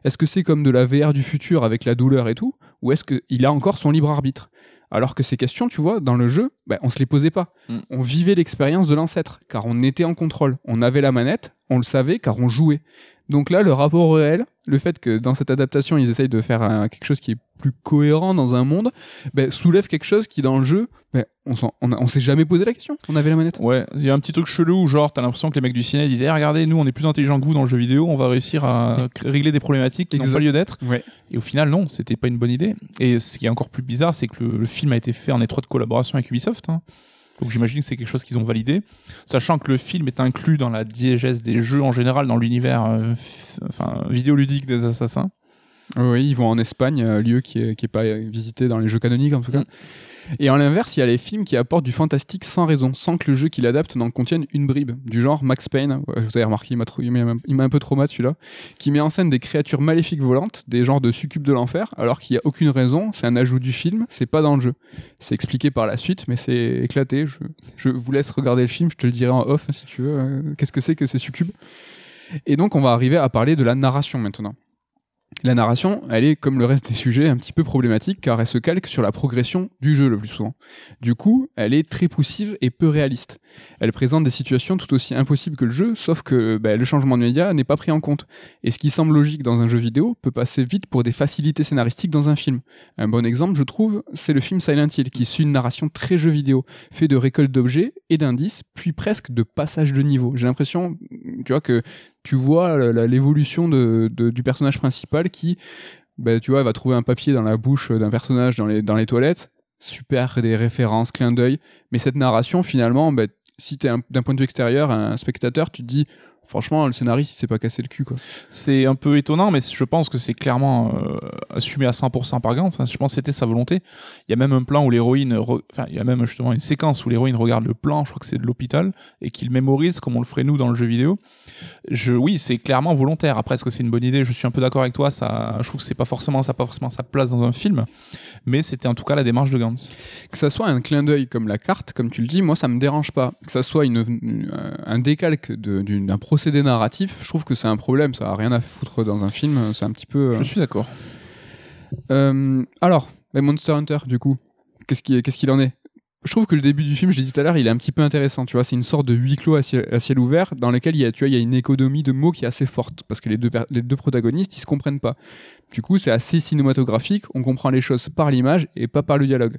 Est-ce que c'est comme de la VR du futur avec la douleur et tout? Ou est-ce qu'il a encore son libre arbitre? Alors que ces questions, tu vois, dans le jeu, ben, on se les posait pas. Mm. On vivait l'expérience de l'ancêtre, car on était en contrôle. On avait la manette, on le savait, car on jouait. Donc là, le rapport au réel, le fait que dans cette adaptation, ils essayent de faire quelque chose qui est plus cohérent dans un monde, ben, soulève quelque chose qui, dans le jeu, ben, on on, s'est jamais posé la question. On avait la manette. Ouais, il y a un petit truc chelou, genre t'as l'impression que les mecs du ciné disaient Eh, regardez, nous on est plus intelligents que vous dans le jeu vidéo, on va réussir à régler des problématiques qui n'ont pas lieu d'être. Ouais. Et au final, non, c'était pas une bonne idée. Et ce qui est encore plus bizarre, c'est que le, le film a été fait en étroite collaboration avec Ubisoft. hein. Donc j'imagine que c'est quelque chose qu'ils ont validé, sachant que le film est inclus dans la diégèse des jeux en général dans l'univers euh, enfin, vidéoludique des assassins. Oui, ils vont en Espagne, euh, lieu qui est, qui est pas euh, visité dans les jeux canoniques en tout cas. Mm. Et en l'inverse, il y a les films qui apportent du fantastique sans raison, sans que le jeu qui l'adapte n'en contienne une bribe. Du genre Max Payne, vous avez remarqué, il m'a un peu traumatisé celui-là, qui met en scène des créatures maléfiques volantes, des genres de succubes de l'enfer, alors qu'il n'y a aucune raison, c'est un ajout du film, c'est pas dans le jeu. C'est expliqué par la suite, mais c'est éclaté. Je, je vous laisse regarder le film, je te le dirai en off si tu veux. euh, Qu'est-ce que c'est que ces succubes Et donc, on va arriver à parler de la narration maintenant. La narration, elle est, comme le reste des sujets, un petit peu problématique car elle se calque sur la progression du jeu le plus souvent. Du coup, elle est très poussive et peu réaliste. Elle présente des situations tout aussi impossibles que le jeu, sauf que bah, le changement de média n'est pas pris en compte. Et ce qui semble logique dans un jeu vidéo peut passer vite pour des facilités scénaristiques dans un film. Un bon exemple, je trouve, c'est le film Silent Hill, qui suit une narration très jeu vidéo, fait de récolte d'objets et d'indices, puis presque de passage de niveau. J'ai l'impression, tu vois, que tu vois l'évolution du personnage principal qui bah, tu vois, va trouver un papier dans la bouche d'un personnage dans les, dans les toilettes. Super, des références, clin d'œil. Mais cette narration, finalement, bah, si tu es d'un point de vue extérieur, un spectateur, tu te dis, franchement, le scénariste, il s'est pas cassé le cul, quoi. C'est un peu étonnant, mais je pense que c'est clairement euh, assumé à 100% par Gantz. hein. Je pense que c'était sa volonté. Il y a même un plan où l'héroïne, re- enfin, il y a même justement une séquence où l'héroïne regarde le plan, je crois que c'est de l'hôpital, et qu'il mémorise comme on le ferait nous dans le jeu vidéo. Je, oui, c'est clairement volontaire. Après, est-ce que c'est une bonne idée? Je suis un peu d'accord avec toi. Ça, je trouve que c'est pas forcément, ça a pas forcément sa place dans un film, mais c'était en tout cas la démarche de Gantz. Que ça soit un clin d'œil comme la carte, comme tu le dis, moi ça me dérange pas. Que ça soit une, une- un décalque d'un procédé narratif, je trouve que c'est un problème. Ça a rien à foutre dans un film. C'est un petit peu. euh, Je suis d'accord. Euh, alors, Monster Hunter, du coup, qu'est-ce qu'il en est? Je trouve que le début du film, je l'ai dit tout à l'heure, il est un petit peu intéressant. Tu vois, c'est une sorte de huis clos à ciel, à ciel ouvert dans lequel il y a, tu vois, il y a une économie de mots qui est assez forte parce que les deux, les deux protagonistes, ils se comprennent pas. Du coup, c'est assez cinématographique. On comprend les choses par l'image et pas par le dialogue.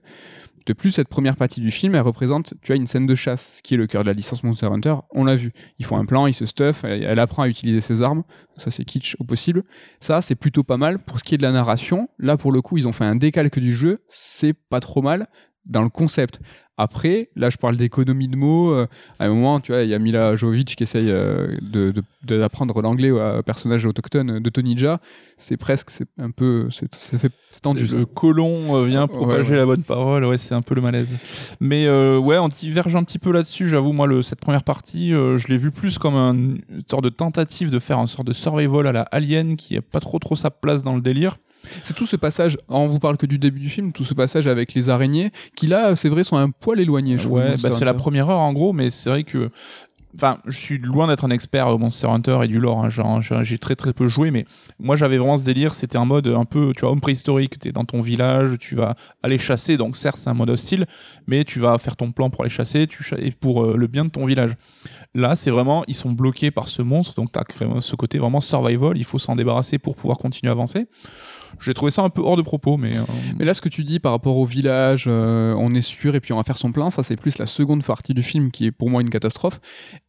De plus, cette première partie du film, elle représente, tu vois, une scène de chasse, ce qui est le cœur de la licence Monster Hunter. On l'a vu. Ils font un plan, ils se stuffent, elle, elle apprend à utiliser ses armes. Ça, c'est kitsch au possible. Ça, c'est plutôt pas mal. Pour ce qui est de la narration, là, pour le coup, ils ont fait un décalque du jeu. C'est pas trop mal dans le concept. Après, là, je parle d'économie de mots. euh, à un moment, tu vois, il y a Mila Jovovich qui essaye euh, de- de- de- d'apprendre l'anglais au personnage autochtone de Tony Jaa. C'est presque, c'est un peu, c'est tendu. Le colon euh, vient propager ouais. la bonne parole, ouais, c'est un peu le malaise. Mais euh, ouais, on diverge un petit peu là-dessus. J'avoue, moi, le, cette première partie, je l'ai vu plus comme un, une sorte de tentative de faire un sorte de survival à la Alien qui a pas trop trop sa place dans le délire. C'est tout ce passage, on vous parle que du début du film, tout ce passage avec les araignées, qui là, c'est vrai, sont un poil éloignés. je ouais, bah, c'est la première heure en gros, mais c'est vrai que. Enfin, je suis loin d'être un expert au Monster Hunter et du lore. hein. J'ai très très peu joué, mais moi j'avais vraiment ce délire. C'était un mode un peu, tu vois, homme préhistorique. T'es dans ton village, tu vas aller chasser. Donc certes, c'est un mode hostile, mais tu vas faire ton plan pour aller chasser, tu et pour euh, le bien de ton village. Là, c'est vraiment, ils sont bloqués par ce monstre, donc t'as ce côté vraiment survival. Il faut s'en débarrasser pour pouvoir continuer à avancer. J'ai trouvé ça un peu hors de propos, mais. euh, Mais là, ce que tu dis par rapport au village, euh, on est sûr et puis on va faire son plein, ça c'est plus la seconde partie du film qui est pour moi une catastrophe.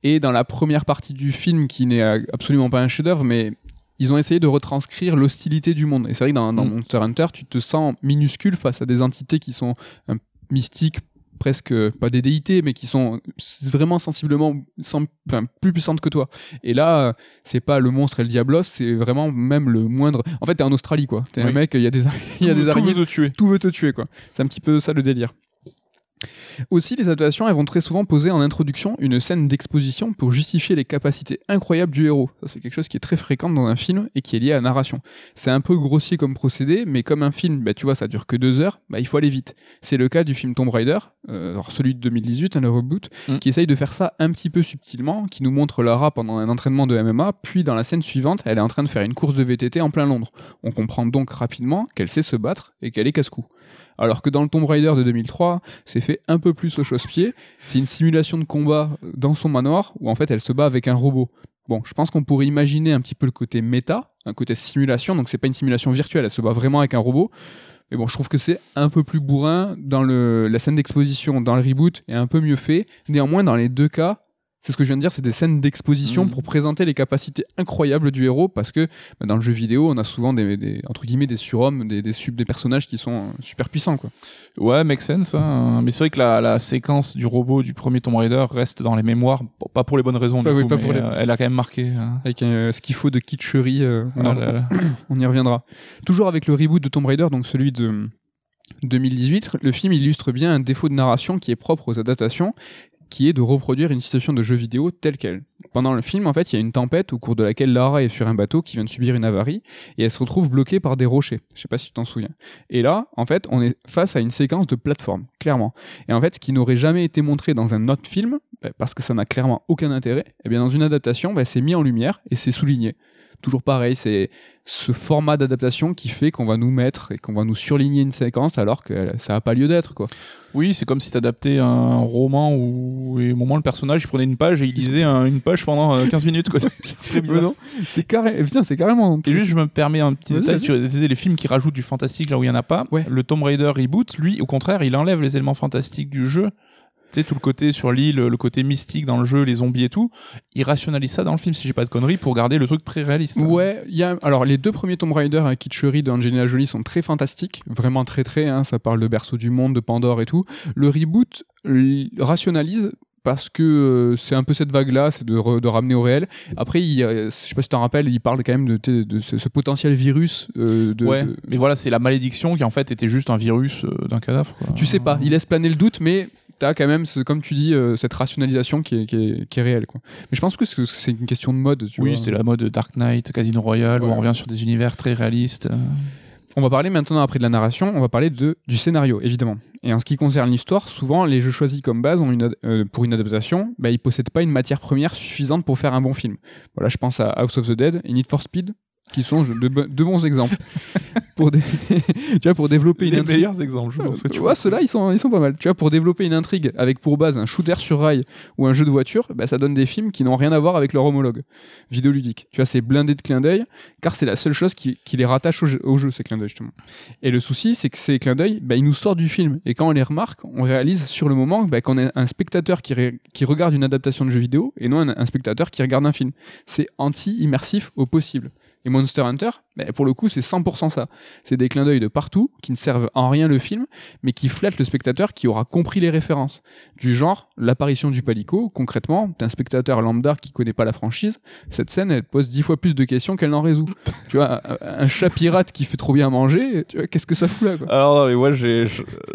Et dans la première partie du film qui n'est euh, absolument pas un chef-d'œuvre, mais ils ont essayé de retranscrire l'hostilité du monde. Et c'est vrai que dans, dans Mm. Monster Hunter, tu te sens minuscule face à des entités qui sont mystiques presque pas des déités mais qui sont vraiment sensiblement enfin, plus puissantes que toi et là c'est pas le monstre et le diablos c'est vraiment même le moindre en fait t'es en Australie quoi t'es un mec il y a des il y a tout- des tout araignées veut te tuer. tout veut te tuer quoi. C'est un petit peu ça le délire. Aussi, les adaptations, elles vont très souvent poser en introduction une scène d'exposition pour justifier les capacités incroyables du héros. Ça, c'est quelque chose qui est très fréquent dans un film et qui est lié à la narration. C'est un peu grossier comme procédé, mais comme un film, bah, tu vois, ça dure que deux heures, bah, il faut aller vite. C'est le cas du film Tomb Raider, euh, alors celui de 2018, hein, le reboot, Mm. qui essaye de faire ça un petit peu subtilement, qui nous montre Lara pendant un entraînement de MMA, puis dans la scène suivante, elle est en train de faire une course de VTT en plein Londres. On comprend donc rapidement qu'elle sait se battre et qu'elle est casse-cou. Alors que dans le Tomb Raider de 2003, c'est fait un peu plus au chausse-pied. C'est une simulation de combat dans son manoir où en fait elle se bat avec un robot. Bon, je pense qu'on pourrait imaginer un petit peu le côté méta, un côté simulation, donc c'est pas une simulation virtuelle, elle se bat vraiment avec un robot. Mais bon, je trouve que c'est un peu plus bourrin dans la scène d'exposition, dans le reboot, et un peu mieux fait. Néanmoins, dans les deux cas, c'est ce que je viens de dire, c'est des scènes d'exposition Mhm. pour présenter les capacités incroyables du héros, parce que bah, dans le jeu vidéo, on a souvent des, des- entre guillemets des surhommes, des, des, sub, des personnages qui sont euh, super puissants. Quoi. Ouais, make sense. hein. Mais c'est vrai que la, la séquence du robot du premier Tomb Raider reste dans les mémoires, pas pour les bonnes raisons. du oui, coup, pas mais, pour les- euh, elle a quand même marqué. hein. Avec euh, ce qu'il faut de kitscherie, on, Ah en- là là. (clears throat) on y reviendra. Toujours avec le reboot de Tomb Raider, donc celui de 2018, le film illustre bien un défaut de narration qui est propre aux adaptations, qui est de reproduire une situation de jeu vidéo telle qu'elle. Pendant le film, en fait, il y a une tempête au cours de laquelle Lara est sur un bateau qui vient de subir une avarie et elle se retrouve bloquée par des rochers. Je sais pas si tu t'en souviens. Et là, en fait, on est face à une séquence de plateforme, clairement. Et en fait, ce qui n'aurait jamais été montré dans un autre film, bah, parce que ça n'a clairement aucun intérêt, et bien dans une adaptation, bah, c'est mis en lumière et c'est souligné. Toujours pareil, c'est ce format d'adaptation qui fait qu'on va nous mettre et qu'on va nous surligner une séquence alors que ça n'a pas lieu d'être, quoi. Oui, c'est comme si t'adaptais un roman où, et au moment, le personnage il prenait une page et il lisait un- une page pendant euh, 15 minutes. quoi. (laughs) C'est très bizarre. C'est carré... Putain, c'est carrément. Et juste, je me permets un petit détail. Tu disais les films qui rajoutent du fantastique là où il n'y en a pas. Ouais. Le Tomb Raider reboot, lui, au contraire, il enlève les éléments fantastiques du jeu Tu sais, tout le côté sur l'île, le côté mystique dans le jeu, les zombies et tout, ils rationalisent ça dans le film, si j'ai pas de conneries, pour garder le truc très réaliste. Ouais, il y a alors les deux premiers Tomb Raider avec Kid Shuri d'Angelina Jolie sont très fantastiques, vraiment très très. Hein, ça parle de berceau du monde, de Pandore et tout. Le reboot rationalise parce que euh, c'est un peu cette vague-là, c'est de, ramener au réel. Après, il, euh, je sais pas si tu t'en rappelles, il parle quand même de, de, de ce, ce potentiel virus. euh, de, ouais, mais voilà, c'est la malédiction qui en fait était juste un virus euh, d'un cadavre. quoi. Tu sais pas, il laisse planer le doute, mais t'as quand même, ce- comme tu dis, euh, cette rationalisation qui est, qui est, qui est réelle. Quoi. Mais je pense que c'est c'est une question de mode. Tu Oui, c'était la mode Dark Knight, Casino Royale, où on revient sur des univers très réalistes. euh. On va parler maintenant, après de la narration, on va parler de, du scénario, évidemment. Et en ce qui concerne l'histoire, souvent, les jeux choisis comme base ont une euh, pour une adaptation, bah, ils possèdent pas une matière première suffisante pour faire un bon film. Voilà, je pense à House of the Dead et Need for Speed, qui sont de, bo- de bons exemples. (laughs) pour, dé- (laughs) tu vois, pour développer une Les intrigue. meilleurs exemples, je pense que tu vois. vois, ceux-là, ils sont, ils sont pas mal. Tu vois, pour développer une intrigue avec pour base un shooter sur rail ou un jeu de voiture, bah, ça donne des films qui n'ont rien à voir avec leur homologue vidéoludique. Tu vois, c'est blindé de clins d'œil, car c'est la seule chose qui, qui les rattache au jeu, au jeu, ces clins d'œil, justement. Et le souci, c'est que ces clins d'œil, bah, ils nous sortent du film. Et quand on les remarque, on réalise sur le moment bah, qu'on est un spectateur qui, ré- qui regarde une adaptation de jeu vidéo et non un, un spectateur qui regarde un film. C'est anti-immersif au possible. Et Monster Hunter, pour le coup, c'est 100% ça. C'est des clins d'œil de partout qui ne servent en rien le film, mais qui flattent le spectateur qui aura compris les références. Du genre, l'apparition du palico, concrètement, t'es un spectateur lambda qui connaît pas la franchise, cette scène, elle pose dix fois plus de questions qu'elle n'en résout. (laughs) tu vois, un, un chat pirate qui fait trop bien manger, tu vois, qu'est-ce que ça fout là, quoi? Alors non, mais moi j'ai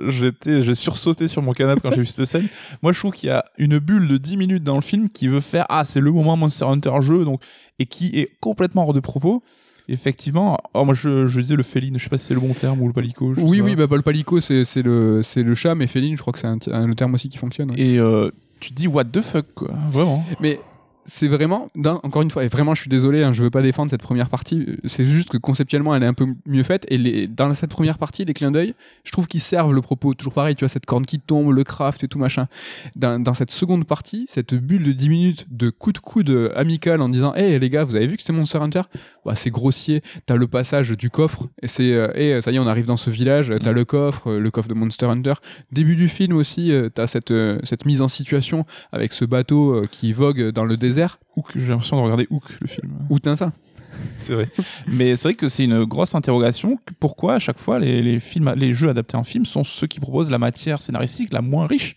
j'étais j'ai sursauté sur mon canapé quand j'ai vu cette scène. Moi je trouve qu'il y a une bulle de 10 minutes dans le film qui veut faire ah c'est le moment Monster Hunter jeu donc et qui est complètement hors de propos. Effectivement, oh, moi je, je disais le féline, je sais pas si c'est le bon terme ou le palico. je sais Oui, pas. oui, bah, bah, le palico, c'est le, c'est le chat, mais féline, je crois que c'est un, un- le terme aussi qui fonctionne. ouais. Et euh, tu te dis what the fuck quoi, vraiment. Mais c'est vraiment, encore une fois, et vraiment je suis désolé, hein, je veux pas défendre cette première partie, euh, c'est juste que conceptuellement elle est un peu mieux faite, et dans cette première partie, les clins d'œil, je trouve qu'ils servent le propos, toujours pareil, tu vois, cette corne qui tombe, le craft et tout machin. Dans, cette seconde partie, cette bulle de 10 minutes de coup de coude amical en disant, hé les gars, vous avez vu que c'était Monster Hunter? Bah, C'est grossier, t'as le passage du coffre, et c'est, euh, ça y est, on arrive dans ce village, t'as le coffre, euh, le coffre de Monster Hunter. Début du film aussi, euh, t'as cette, cette mise en situation avec ce bateau qui vogue dans le désert. Hook, j'ai l'impression de regarder Hook le film. Où t'as ça? (laughs) C'est vrai. Mais c'est vrai que c'est une grosse interrogation. Pourquoi à chaque fois les, les films, les jeux adaptés en film sont ceux qui proposent la matière scénaristique la moins riche?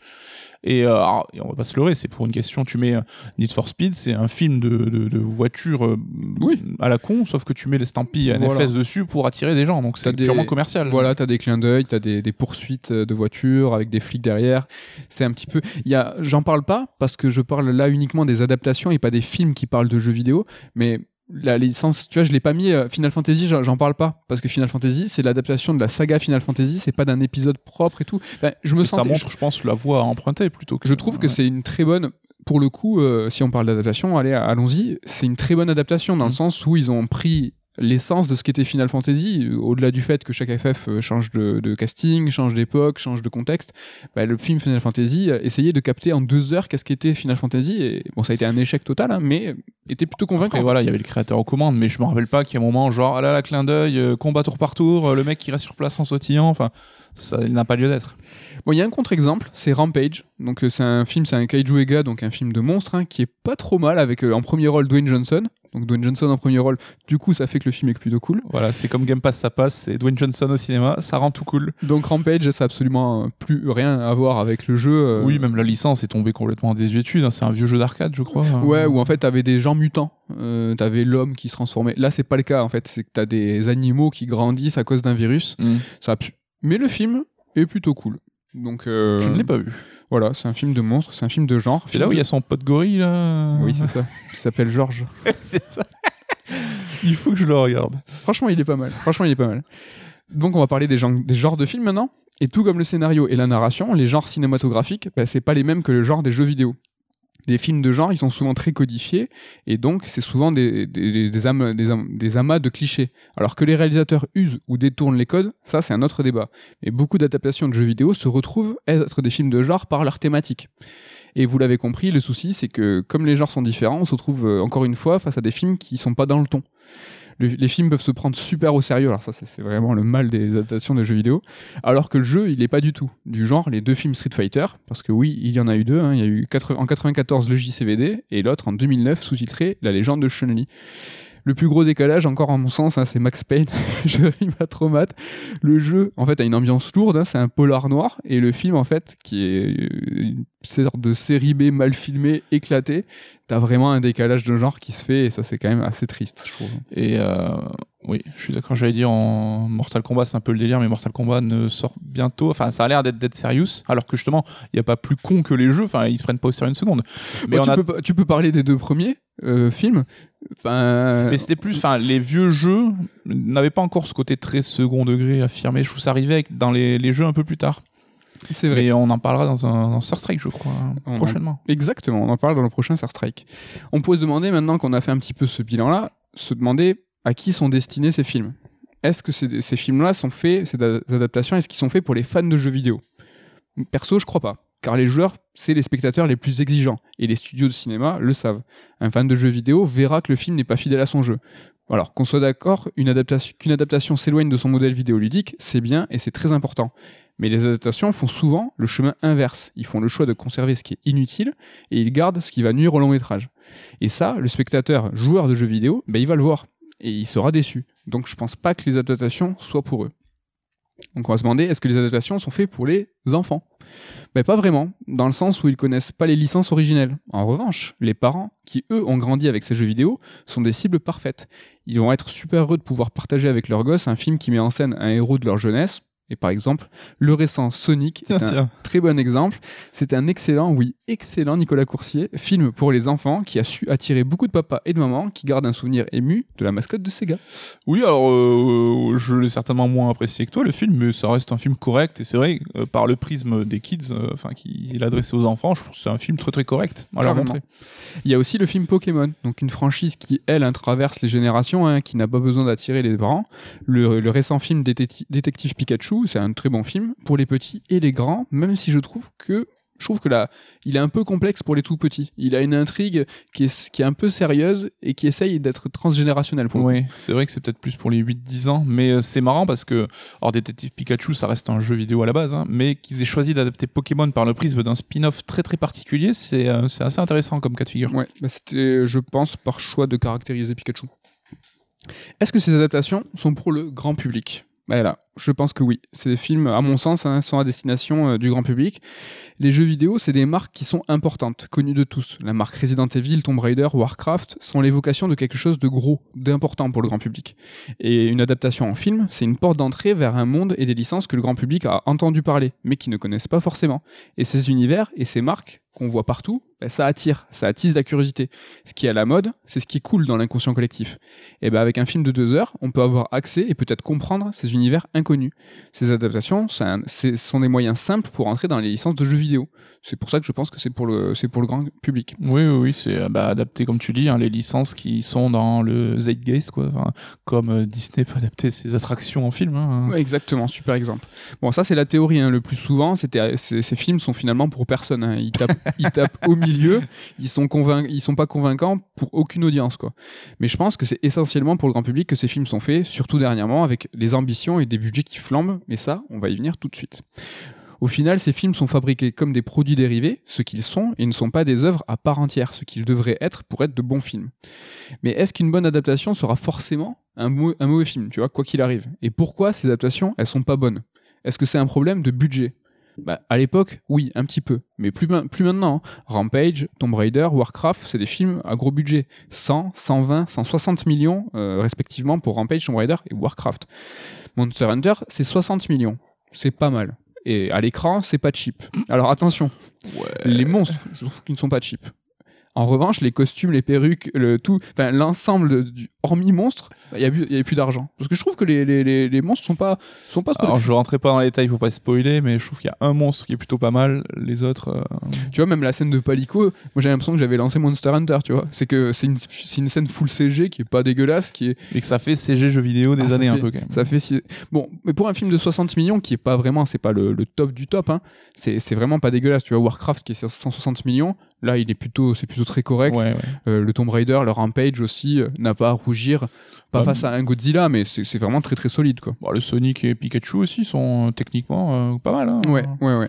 Et, euh, alors, on va pas se leurrer, c'est pour une question. Tu mets euh, Need for Speed, c'est un film de, de, de voiture euh, Oui. à la con, sauf que tu mets les stampilles NFS Voilà. dessus pour attirer des gens. Donc c'est des- purement commercial. Voilà, t'as des clins d'œil, t'as des, des poursuites euh, de voitures avec des flics derrière. C'est un petit peu. Il y a, j'en parle pas parce que je parle là uniquement des adaptations et pas des films qui parlent de jeux vidéo, mais la licence, tu vois, je l'ai pas mis euh, Final Fantasy, j'en parle pas parce que Final Fantasy, c'est l'adaptation de la saga Final Fantasy, c'est pas d'un épisode propre et tout. Ben, je me Et ça sens montre, je pense, la voie à emprunter plutôt que. Je trouve que c'est une très bonne. Pour le coup, euh, si on parle d'adaptation, allez, allons-y. C'est une très bonne adaptation dans le Mm. sens où ils ont pris l'essence de ce qu'était Final Fantasy, euh, au-delà du fait que chaque FF euh, change de, de casting, change d'époque, change de contexte. bah, le film Final Fantasy essayait de capter en deux heures qu'est-ce qu'était Final Fantasy. Et bon, ça a été un échec total, hein, mais était plutôt convaincant. Après, voilà, il y avait le créateur aux commandes, mais je me rappelle pas qu'il y a un moment, genre, ah là là, clin d'œil, euh, combat tour par tour, euh, le mec qui reste sur place en sautillant, enfin, ça n'a pas lieu d'être. Bon, il y a un contre-exemple, c'est Rampage. Donc, c'est un film, c'est un Kaiju Ega, donc un film de monstre, hein, qui est pas trop mal avec euh, en premier rôle Dwayne Johnson. Donc, Dwayne Johnson en premier rôle, du coup, ça fait que le film est plutôt cool. Voilà, c'est comme Game Pass, ça passe, c'est Dwayne Johnson au cinéma, ça rend tout cool. Donc, Rampage, ça a absolument plus rien à voir avec le jeu. euh, Oui, même la licence est tombée complètement en désuétude, hein, c'est un vieux jeu d'arcade, je crois. Ouais, où en fait, t'avais des gens mutants. Euh, t'avais l'homme qui se transformait. Là, c'est pas le cas, en fait. C'est que t'as des animaux qui grandissent à cause d'un virus. Hmm. Ça a pu- Mais le film est plutôt cool. Donc, euh, Je ne l'ai pas vu. Voilà, c'est un film de monstre, c'est un film de genre. C'est là où il y a son pote gorille, là Oui, c'est ça. (laughs) Qui s'appelle Georges. (laughs) c'est ça. il faut que je le regarde. Franchement, il est pas mal. Franchement, il est pas mal. Donc, on va parler des, gens- des genres de films maintenant. Et tout comme le scénario et la narration, les genres cinématographiques, bah, c'est pas les mêmes que le genre des jeux vidéo. Les films de genre, ils sont souvent très codifiés, et donc c'est souvent des, des, des, am- des am- des amas de clichés. Alors que les réalisateurs usent ou détournent les codes, ça c'est un autre débat. Et beaucoup d'adaptations de jeux vidéo se retrouvent être des films de genre par leur thématique. Et vous l'avez compris, le souci c'est que comme les genres sont différents, on se retrouve euh, encore une fois face à des films qui sont pas dans le ton. Le- les films peuvent se prendre super au sérieux. Alors ça, c'est vraiment le mal des adaptations de jeux vidéo. Alors que le jeu, il est pas du tout du genre les deux films Street Fighter, parce que oui, il y en a eu deux. hein. Il y a eu en 94 le JCVD et l'autre en 2009 sous-titré La légende de Chun-Li. Le plus gros décalage, encore en mon sens, hein, c'est Max Payne. (laughs) je rime à trop mat. Le jeu, en fait, a une ambiance lourde. hein, c'est un polar noir. Et le film, en fait, qui est euh, une sorte de série B mal filmée, éclatée, t'as vraiment un décalage de genre qui se fait. Et ça, c'est quand même assez triste, je trouve. Et euh, oui, je suis d'accord, j'allais dire en Mortal Kombat, c'est un peu le délire, mais Mortal Kombat ne sort bientôt. Enfin, ça a l'air d'être Dead Serious, alors que justement, il n'y a pas plus con que les jeux, enfin, ils se prennent pas au sérieux une seconde. Mais, Bon, on tu, a- peux, tu peux parler des deux premiers euh, films. Enfin, mais c'était plus, enfin, les vieux jeux n'avaient pas encore ce côté très second degré affirmé. Je trouve ça arrivait dans les, les jeux un peu plus tard. c'est vrai. Mais on en parlera dans un dans Star Strike, je crois, On en- prochainement. Exactement, on en parle dans le prochain Star Strike. On pourrait se demander, maintenant qu'on a fait un petit peu ce bilan-là, se demander à qui sont destinés ces films. Est-ce que ces, ces films-là sont faits, ces adaptations, est-ce qu'ils sont faits pour les fans de jeux vidéo? Perso, je crois pas. Car les joueurs, c'est les spectateurs les plus exigeants. Et les studios de cinéma le savent. Un fan de jeux vidéo verra que le film n'est pas fidèle à son jeu. Alors, qu'on soit d'accord, qu'une adaptation s'éloigne de son modèle vidéoludique, c'est bien et c'est très important. Mais les adaptations font souvent le chemin inverse. Ils font le choix de conserver ce qui est inutile et ils gardent ce qui va nuire au long métrage. Et ça, le spectateur, joueur de jeux vidéo, ben, il va le voir et il sera déçu. Donc je pense pas que les adaptations soient pour eux. Donc on va se demander, est-ce que les adaptations sont faites pour les enfants? Ben, Pas vraiment, dans le sens où ils connaissent pas les licences originelles. En revanche, les parents, qui eux ont grandi avec ces jeux vidéo, sont des cibles parfaites. Ils vont être super heureux de pouvoir partager avec leurs gosses un film qui met en scène un héros de leur jeunesse. Et par exemple, le récent Sonic est Tiens, un tiens. très bon exemple. C'est un excellent, oui, excellent Nicolas Coursier, film pour les enfants qui a su attirer beaucoup de papas et de mamans qui gardent un souvenir ému de la mascotte de Sega. Oui, alors euh, je l'ai certainement moins apprécié que toi le film, mais ça reste un film correct et c'est vrai euh, par le prisme des kids, euh, enfin qui est adressé aux enfants, je trouve que c'est un film très très correct à leur montrer. Il y a aussi le film Pokémon, donc une franchise qui, elle, traverse les générations, hein, qui n'a pas besoin d'attirer les parents. Le, le récent film Détecti- Détective Pikachu, c'est un très bon film pour les petits et les grands, même si je trouve que je trouve que là, il est un peu complexe pour les tout petits. Il a une intrigue qui est, qui est un peu sérieuse et qui essaye d'être transgénérationnelle pour. Oui, c'est vrai que c'est peut-être plus pour les 8-10 ans, mais euh, c'est marrant parce que, alors Détective Pikachu, ça reste un jeu vidéo à la base, hein, mais qu'ils aient choisi d'adapter Pokémon par le prisme d'un spin-off très très particulier, c'est euh, c'est assez intéressant comme cas de figure. Ouais, bah c'était, je pense, par choix de caractériser Pikachu. Est-ce que ces adaptations sont pour le grand public? Voilà, je pense que oui. Ces films, à mon sens, hein, sont à destination euh, du grand public. Les jeux vidéo, c'est des marques qui sont importantes, connues de tous. La marque Resident Evil, Tomb Raider, Warcraft sont l'évocation de quelque chose de gros, d'important pour le grand public. Et une adaptation en film, c'est une porte d'entrée vers un monde et des licences que le grand public a entendu parler, mais qui ne connaissent pas forcément. Et ces univers et ces marques qu'on voit partout, ben, ça attire, ça attise la curiosité. Ce qui est à la mode, c'est ce qui coule dans l'inconscient collectif. Et ben avec un film de deux heures, on peut avoir accès et peut-être comprendre ces univers inconnus. Ces adaptations, un- sont des moyens simples pour entrer dans les licences de jeux vidéo. C'est pour ça que je pense que c'est pour le, c'est pour le grand public. Oui, oui, oui, c'est euh, bah, adapté, comme tu dis, hein, les licences qui sont dans le Zeitgeist, quoi, comme euh, Disney peut adapter ses attractions en film. hein. Ouais, exactement, super exemple. Bon, ça c'est la théorie. hein. Le plus souvent, c'était, ces, films sont finalement pour personne. Ils, tapent, (laughs) ils tapent au milieu. Ils sont convain- ils sont pas convaincants pour aucune audience, quoi. Mais je pense que c'est essentiellement pour le grand public que ces films sont faits, surtout dernièrement avec des ambitions et des budgets qui flambent. Mais ça, on va y venir tout de suite. Au final, ces films sont fabriqués comme des produits dérivés, ce qu'ils sont, et ne sont pas des œuvres à part entière, ce qu'ils devraient être pour être de bons films. Mais est-ce qu'une bonne adaptation sera forcément un mauvais film, tu vois, quoi qu'il arrive? Et pourquoi ces adaptations, elles sont pas bonnes? Est-ce que c'est un problème de budget? Bah, à l'époque, oui, un petit peu, mais plus, ma- plus maintenant. hein. Rampage, Tomb Raider, Warcraft, c'est des films à gros budget. 100, 120, 160 millions, euh, respectivement, pour Rampage, Tomb Raider et Warcraft. Monster Hunter, c'est 60 millions. C'est pas mal. Et à l'écran, c'est pas cheap. Alors attention, les monstres, je trouve qu'ils ne sont pas cheap. En revanche, les costumes, les perruques, le tout, l'ensemble hormis monstres, il n'y avait plus d'argent. Parce que je trouve que les, les, les, les monstres sont pas sont pas Alors, je rentrais pas dans les détails pour pas spoiler, mais je trouve qu'il y a un monstre qui est plutôt pas mal. Les autres, euh, Tu vois, même la scène de Palico, moi j'ai l'impression que j'avais lancé Monster Hunter, tu vois. C'est que c'est une, scène full CG qui est pas dégueulasse, qui est. mais que ça fait CG jeux vidéo des Ah, années un peu quand même. Ça fait Bon, mais pour un film de 60 millions, qui est pas vraiment, c'est pas le, le top du top, hein, c'est vraiment pas dégueulasse. Tu vois, Warcraft qui est sur 160 millions, là il est plutôt, c'est plutôt très correct. Ouais, ouais. Euh, le Tomb Raider, le Rampage aussi, euh, n'a pas à rougir. Pas Ah, face à un Godzilla, mais c'est c'est vraiment très très solide quoi. Bon, le Sonic et Pikachu aussi sont euh, techniquement euh, pas mal. hein. Ouais, ouais, ouais.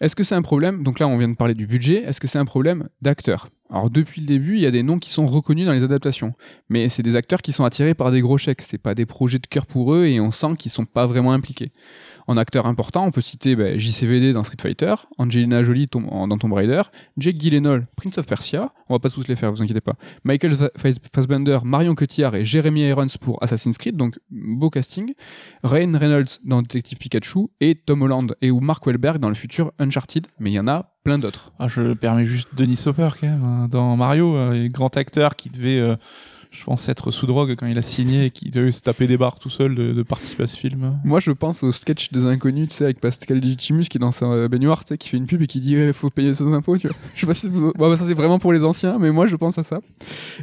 Est-ce que c'est un problème Donc là, on vient de parler du budget. Est-ce que c'est un problème d'acteurs? Alors depuis le début, il y a des noms qui sont reconnus dans les adaptations, mais c'est des acteurs qui sont attirés par des gros chèques. C'est pas des projets de cœur pour eux et on sent qu'ils sont pas vraiment impliqués. En acteurs importants, on peut citer bah, JCVD dans Street Fighter, Angelina Jolie Tom- dans Tomb Raider, Jake Gyllenhaal, Prince of Persia. On va pas tous les faire, vous inquiétez pas. Michael Fa- Fas- Fassbender, Marion Cotillard et Jeremy Irons pour Assassin's Creed, donc beau casting. Ryan Reynolds dans Détective Pikachu et Tom Holland et ou Mark Wahlberg dans le futur Uncharted, mais il y en a plein d'autres. Ah, je permets juste Denis Hopper quand même hein, dans Mario, euh, grand acteur qui devait, euh, je pense, être sous drogue quand il a signé et qui devait se taper des barres tout seul de, participer à ce film. Moi, je pense au sketch des inconnus, tu sais, avec Pascal Legitimus qui est dans sa baignoire, tu sais, qui fait une pub et qui dit il faut payer ses impôts, tu vois. (laughs) Je sais pas si vous... bah, ça c'est vraiment pour les anciens, mais moi je pense à ça.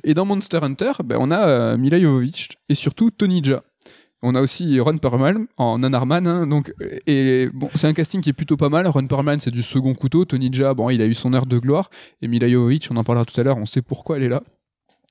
Et dans Monster Hunter, ben, on a euh, Mila Jovovich et surtout Tony Jaa. On a aussi Ron Perlman en Nanarman, hein, donc c'est un casting qui est plutôt pas mal. Ron Perlman, c'est du second couteau. Tony Jaa, bon, il a eu son heure de gloire. Et Mila Jovovich, on en parlera tout à l'heure. On sait pourquoi elle est là.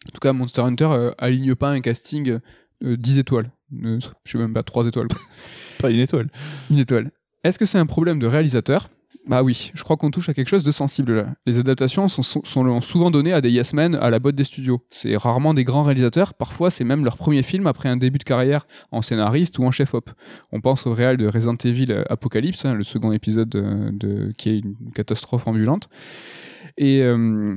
En tout cas, Monster Hunter euh, aligne pas un casting euh, 10 étoiles. Euh, je sais même pas 3 étoiles. quoi. (laughs) Pas une étoile. Une étoile. Est-ce que c'est un problème de réalisateur? Bah oui, je crois qu'on touche à quelque chose de sensible là. Les adaptations sont, sont- sont souvent données à des yes men à la botte des studios. C'est rarement des grands réalisateurs, parfois c'est même leur premier film après un début de carrière en scénariste ou en chef-op. On pense au réal de Resident Evil euh, Apocalypse, hein, le second épisode de, de- qui est une catastrophe ambulante. Et, euh,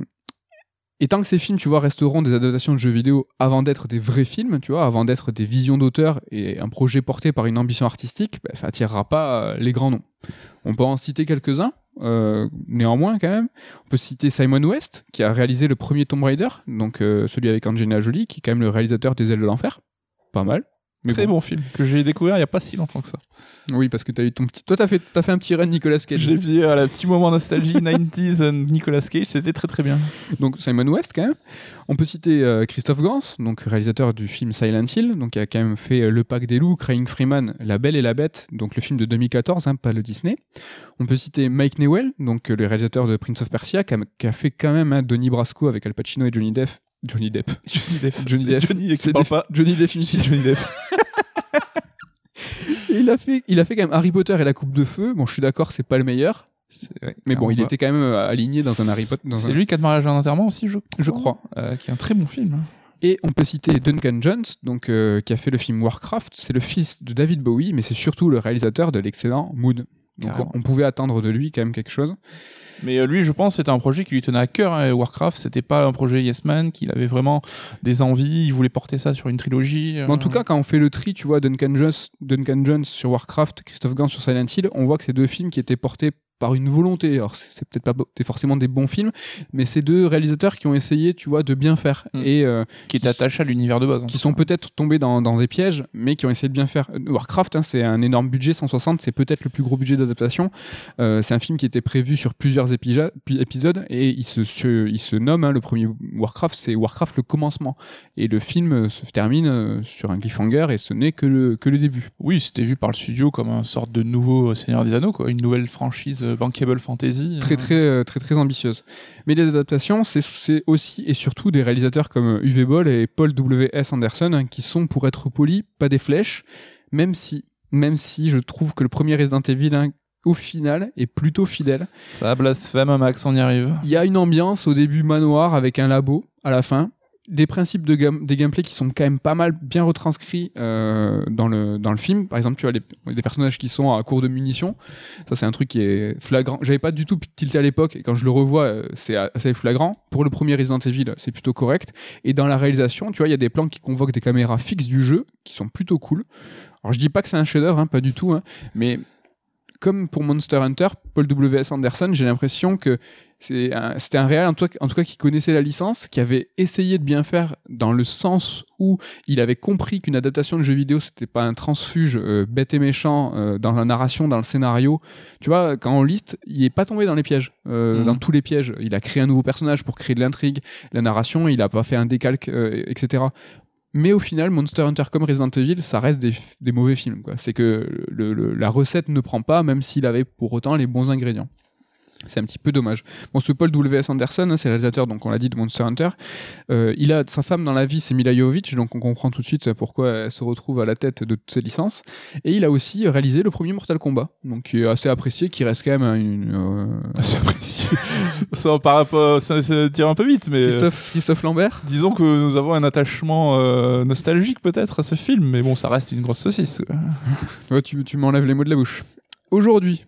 et tant que ces films, tu vois, resteront des adaptations de jeux vidéo avant d'être des vrais films, tu vois, avant d'être des visions d'auteur et un projet porté par une ambition artistique, bah, ça attirera pas euh, les grands noms. On peut en citer quelques-uns, euh, néanmoins quand même. On peut citer Simon West, qui a réalisé le premier Tomb Raider, donc euh, celui avec Angelina Jolie, qui est quand même le réalisateur des Ailes de l'Enfer. Pas mal. Mais Très bon. bon film que j'ai découvert il y a pas si longtemps que ça. Oui, parce que t'as eu ton petit. Toi, t'as fait, t'as fait un petit run Nicolas Cage. J'ai vu à la petit moment nostalgie (laughs) 90s euh, Nicolas Cage, c'était très très bien. Donc Simon West quand même. On peut citer euh, Christophe Gans, donc réalisateur du film Silent Hill, donc qui a quand même fait euh, Le Pack des loups, Crying Freeman, La Belle et la Bête, donc le film de 2014, hein, pas le Disney. On peut citer Mike Newell, donc euh, le réalisateur de Prince of Persia, qui a, qui a fait quand même hein, Donnie Brasco avec Al Pacino et Johnny Depp. Johnny Depp. Johnny Depp. Johnny Depp. Johnny qui parle pas. Johnny définitif. Johnny Depp. (laughs) Il a fait, il a fait quand même Harry Potter et la Coupe de Feu. Bon, je suis d'accord, c'est pas le meilleur, ouais, mais bon, il était quand même euh, aligné dans un Harry Potter. C'est un- lui qui a de mariage en enterrement aussi, je crois. Je crois. Euh, qui est un très bon film. Et on peut citer Duncan Jones, donc, euh, qui a fait le film Warcraft. C'est le fils de David Bowie, mais c'est surtout le réalisateur de l'excellent Moon. Donc on, on pouvait attendre de lui quand même quelque chose. Mais euh, lui, je pense, c'était un projet qui lui tenait à cœur. hein, Warcraft, c'était pas un projet Yes Man, qu'il avait vraiment des envies. Il voulait porter ça sur une trilogie. euh. Mais en tout cas, quand on fait le tri, tu vois, Duncan Jones, Duncan Jones sur Warcraft, Christophe Gans sur Silent Hill, on voit que c'est deux films qui étaient portés par une volonté. Alors, c'est peut-être pas forcément des bons films, mais c'est deux réalisateurs qui ont essayé, tu vois, de bien faire. Mm. Et euh, qui était attaché à l'univers de base. en qui sont peut-être tombés dans, dans des pièges, mais qui ont essayé de bien faire. Warcraft, hein, c'est un énorme budget, 160, c'est peut-être le plus gros budget d'adaptation. Euh, c'est un film qui était prévu sur plusieurs épisodes et il se, se- il se nomme, hein, le premier Warcraft, c'est Warcraft le commencement. Et le film euh, se termine sur un cliffhanger et ce n'est que le, que le début. Oui, c'était vu par le studio comme une sorte de nouveau Seigneur des Anneaux, quoi, une nouvelle franchise bankable fantasy. Très, euh. très, euh, très, très ambitieuse. Mais les adaptations, c'est- aussi et surtout des réalisateurs comme Uwe Boll et Paul W.S. Anderson hein, qui sont, pour être polis, pas des flèches, même si, même si je trouve que le premier Resident Evil, hein, au final, est plutôt fidèle. Ça blasphème, Max, on y arrive. Il y a une ambiance au début manoir avec un labo à la fin. Des principes de gam- des gameplays qui sont quand même pas mal bien retranscrits euh, dans, le, dans le film. Par exemple, tu as des personnages qui sont à court de munitions. Ça, c'est un truc qui est flagrant. J'avais pas du tout tilté à l'époque et quand je le revois, euh, c'est assez flagrant. Pour le premier Resident Evil, c'est plutôt correct. Et dans la réalisation, tu vois, il y a des plans qui convoquent des caméras fixes du jeu qui sont plutôt cool. Alors, je dis pas que c'est un chef-d'œuvre, hein, pas du tout, hein, mais comme pour Monster Hunter, Paul W.S. Anderson, j'ai l'impression que c'est un- c'était un réal en tout, cas, en tout cas qui connaissait la licence, qui avait essayé de bien faire dans le sens où il avait compris qu'une adaptation de jeu vidéo c'était pas un transfuge euh, bête et méchant euh, dans la narration, dans le scénario. Tu vois, quand on liste, il est pas tombé dans les pièges, euh, Mhm. dans tous les pièges. Il a créé un nouveau personnage pour créer de l'intrigue, la narration, il a pas fait un décalque, etc. Mais au final, Monster Hunter comme Resident Evil, ça reste des, mauvais films. C'est que la recette ne prend pas, même s'il avait pour autant les bons ingrédients. C'est un petit peu dommage. Bon, ce Paul W.S. Anderson, hein, c'est le réalisateur, donc on l'a dit, de Monster Hunter. Euh, il a sa femme dans la vie, c'est Mila Jovovich, donc on comprend tout de suite pourquoi elle se retrouve à la tête de toutes ces licences. Et il a aussi réalisé le premier Mortal Kombat, donc qui est assez apprécié, qui reste quand même une. euh, C'est apprécié. (laughs) ça, par ça, ça tire un peu vite, mais. Christophe, Christophe Lambert Disons que nous avons un attachement euh, nostalgique peut-être à ce film, mais bon, ça reste une grosse saucisse. Ouais, tu, tu m'enlèves les mots de la bouche. Aujourd'hui,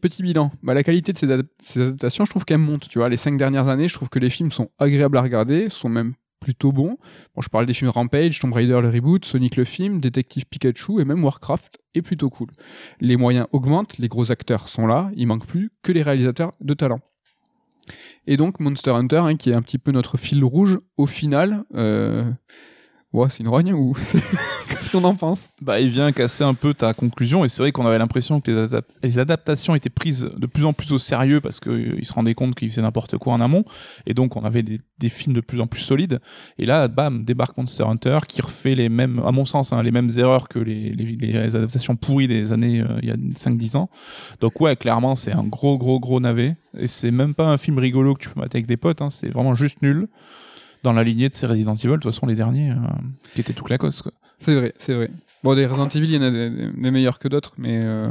petit bilan. Bah, la qualité de ces, adap- ces adaptations, je trouve qu'elle monte. Tu vois, les cinq dernières années, je trouve que les films sont agréables à regarder, sont même plutôt bons. Bon, je parle des films Rampage, Tomb Raider le reboot, Sonic le film, Détective Pikachu et même Warcraft est plutôt cool. Les moyens augmentent, les gros acteurs sont là, il manque plus que les réalisateurs de talent. Et donc Monster Hunter, hein, qui est un petit peu notre fil rouge, au final, euh... ouais, c'est une rogne ou (laughs) qu'est-ce qu'on en pense? Bah, il vient casser un peu ta conclusion, et c'est vrai qu'on avait l'impression que les, adap- les adaptations étaient prises de plus en plus au sérieux parce qu'ils se rendaient compte qu'ils faisaient n'importe quoi en amont, et donc on avait des, films de plus en plus solides. Et là, bam, débarque Monster Hunter qui refait les mêmes, à mon sens, hein, les mêmes erreurs que les adaptations pourries des années euh, il y a 5-10 ans. Donc, ouais, clairement, c'est un gros, gros, gros navet, et c'est même pas un film rigolo que tu peux mater avec des potes, hein, c'est vraiment juste nul. Dans la lignée de ces Resident Evil, de toute façon, les derniers, euh, qui étaient tout clacos. C'est vrai, c'est vrai. Bon, des Resident Evil, il y en a des, meilleurs que d'autres, mais, euh,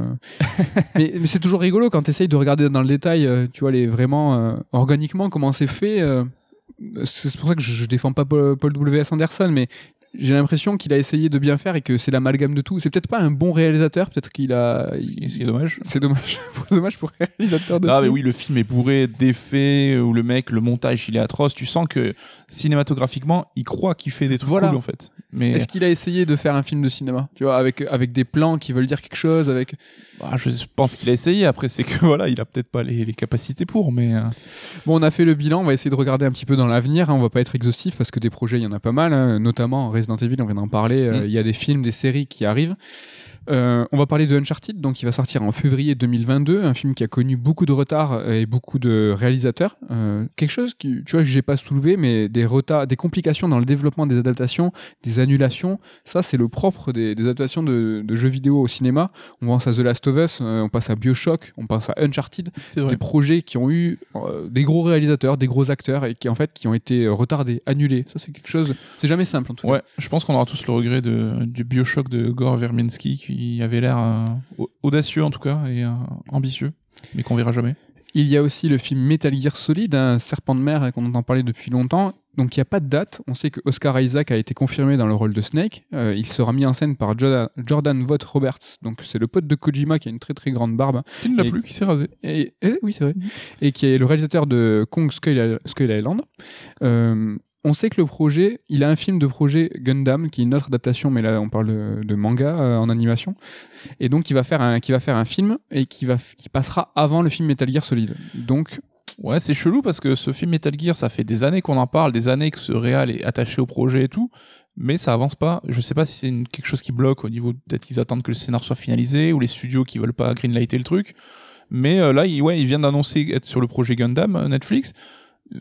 (laughs) mais, mais c'est toujours rigolo quand tu essayes de regarder dans le détail, euh, tu vois, les, vraiment euh, organiquement comment c'est fait. c'est pour ça que je, je défends pas Paul, Paul W.S. Anderson, mais j'ai l'impression qu'il a essayé de bien faire et que c'est l'amalgame de tout. C'est peut-être pas un bon réalisateur, peut-être qu'il a. Ce qui est- ce qui est dommage. C'est dommage. (laughs) c'est dommage pour un réalisateur de Ah mais oui, le film est bourré d'effets où le mec, le montage, il est atroce. Tu sens que cinématographiquement, il croit qu'il fait des trucs Voilà. cool en fait. Mais Est-ce qu'il a essayé de faire un film de cinéma Tu vois, avec, avec des plans qui veulent dire quelque chose, avec. ah, je pense qu'il a essayé. Après, c'est que (laughs) voilà, il a peut-être pas les, les capacités pour. Mais euh, Bon, on a fait le bilan, on va essayer de regarder un petit peu dans l'avenir. hein. On va pas être exhaustif parce que des projets, il y en a pas mal, hein. notamment Resident Evil, on vient d'en parler. euh, Mm. Il y a des films, des séries qui arrivent. Euh, on va parler de Uncharted, donc il va sortir en février 2022, un film qui a connu beaucoup de retard euh, et beaucoup de réalisateurs. Euh, quelque chose qui, tu vois, que j'ai pas soulevé, mais des retards, des complications dans le développement des adaptations, des annulations. Ça, c'est le propre des, des adaptations de, de jeux vidéo au cinéma. On pense à The Last of Us, euh, on passe à Bioshock, on pense à Uncharted des projets qui ont eu euh, des gros réalisateurs, des gros acteurs et qui en fait qui ont été retardés, annulés. Ça c'est quelque chose, c'est jamais simple en tout Ouais, je pense qu'on aura tous le regret de, du Bioshock de Gore Verbinski qui avait l'air euh, au- audacieux en tout cas et euh, ambitieux, mais qu'on verra jamais. Il y a aussi le film Metal Gear Solid, un serpent de mer euh, qu'on entend parler depuis longtemps. Donc il n'y a pas de date. On sait que Oscar Isaac a été confirmé dans le rôle de Snake. Euh, il sera mis en scène par Jordan, Jordan Vogt Roberts. Donc c'est le pote de Kojima qui a une très très grande barbe. Qui ne l'a plus, qui s'est rasé. Et, et- oui, c'est vrai. Et qui est le réalisateur de Kong Skull, Skull Island. Euh, on sait que le projet, il a un film de projet Gundam, qui est une autre adaptation, mais là on parle de, manga euh, en animation. Et donc il va faire un, qui va faire un film et qui, va, qui passera avant le film Metal Gear Solid. Donc Ouais, c'est chelou parce que ce film Metal Gear, ça fait des années qu'on en parle, des années que ce réal est attaché au projet et tout, mais ça avance pas. Je sais pas si c'est quelque chose qui bloque au niveau peut-être qu'ils attendent que le scénar soit finalisé ou les studios qui veulent pas greenlighter le truc. Mais euh, là, il, ouais, il vient d'annoncer être sur le projet Gundam euh, Netflix.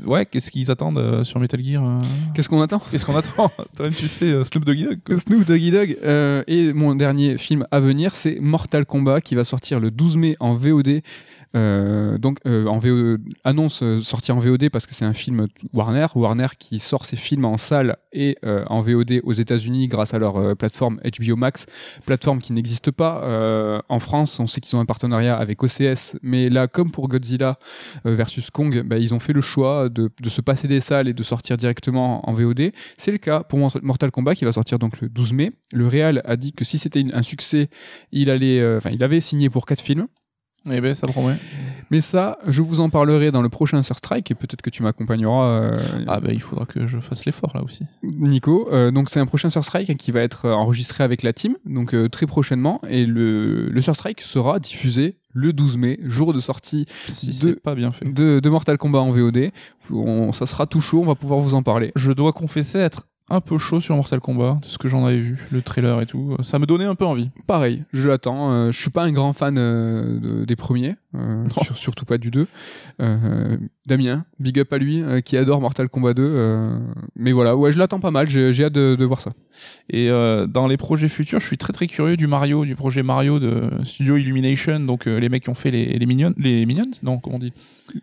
Ouais, qu'est-ce qu'ils attendent euh, sur Metal Gear euh qu'est-ce qu'on attend? Qu'est-ce qu'on attend? (laughs) Toi-même, tu sais, euh, Snoop Doggy Dogg. Snoop Doggy Dogg. Et mon dernier film à venir, c'est Mortal Kombat, qui va sortir le 12 mai en VOD. Euh, donc euh, en VO, annonce euh, sortie en VOD parce que c'est un film Warner, Warner qui sort ses films en salle et en VOD aux États-Unis grâce à leur plateforme HBO Max, plateforme qui n'existe pas en France. On sait qu'ils ont un partenariat avec OCS, mais là, comme pour Godzilla versus Kong, bah, ils ont fait le choix de, se passer des salles et de sortir directement en VOD. C'est le cas pour Mortal Kombat qui va sortir donc le 12 mai. Le Real a dit que si c'était un succès, il il avait signé pour quatre films. Eh ben, ça promet. Mais ça, je vous en parlerai dans le prochain Sur Strike et peut-être que tu m'accompagneras, euh, Ah ben, il faudra que je fasse l'effort là aussi. Nico. Euh, donc c'est un prochain Sur Strike qui va être euh, enregistré avec la team, donc euh, très prochainement. Et le, le Sur Strike sera diffusé le 12 mai, jour de sortie Si De- pas bien fait. de, de Mortal Kombat en VOD. On, ça sera tout chaud, on va pouvoir vous en parler. Je dois confesser être un peu chaud sur Mortal Kombat, de ce que j'en avais vu, le trailer et tout. Ça me donnait un peu envie. Pareil, je l'attends. Euh, je suis pas un grand fan euh, de- des premiers, euh, (laughs) sur- surtout pas du 2. Euh, Damien, big up à lui, qui adore Mortal Kombat 2. euh, mais voilà, ouais, je l'attends pas mal. J'ai hâte de, de voir ça. Et dans les projets futurs, je suis très très curieux du Mario, du projet Mario de Studio Illumination, donc les mecs qui ont fait les, les Minions. Les Minions Non, comment on dit?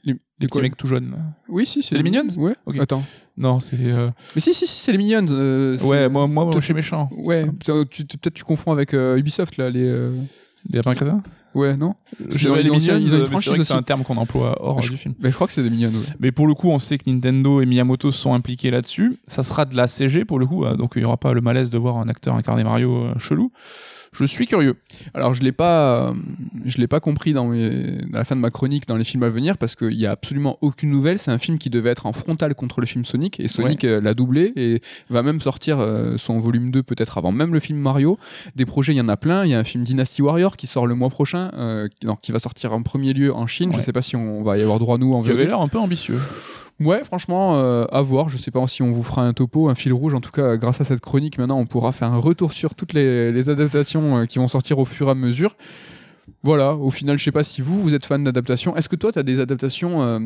Les, Les les petits mecs tout jeunes. Oui, si, C'est les Minions? Ouais. Ok. Attends. Non, c'est. euh, Mais si, si, si, c'est les Minions. euh, Ouais, moi, moi, je suis méchant. Ouais, peut-être tu confonds avec euh, Ubisoft là, les. Les lapins crétins Ouais, non Je les Minions, c'est vrai que c'est un terme qu'on emploie hors Je- du film. Mais je crois que c'est des Minions. Ouais. Mais pour le coup, on sait que Nintendo et Miyamoto sont impliqués là-dessus. Ça sera de la CG pour le coup, euh, donc il n'y aura pas le malaise de voir un acteur incarner Mario chelou. Je suis curieux. Alors je l'ai pas, euh, je l'ai pas compris dans, mes- dans la fin de ma chronique dans les films à venir parce qu'il y a absolument aucune nouvelle. C'est un film qui devait être en frontal contre le film Sonic et Sonic euh, l'a doublé et va même sortir euh, son volume 2 peut-être avant même le film Mario. Des projets, il y en a plein. Il y a un film Dynasty Warrior qui sort le mois prochain, euh, qui, non, qui va sortir en premier lieu en Chine. Je Ouais. sais pas si on va y avoir droit nous en avez VOD. l'air un peu ambitieux. Ouais, franchement, euh, à voir. Je sais pas si on vous fera un topo, un fil rouge. En tout cas, grâce à cette chronique, maintenant, on pourra faire un retour sur toutes les, adaptations euh, qui vont sortir au fur et à mesure. Voilà, au final, je sais pas si vous, vous êtes fan d'adaptations. Est-ce que toi, tu as des adaptations euh,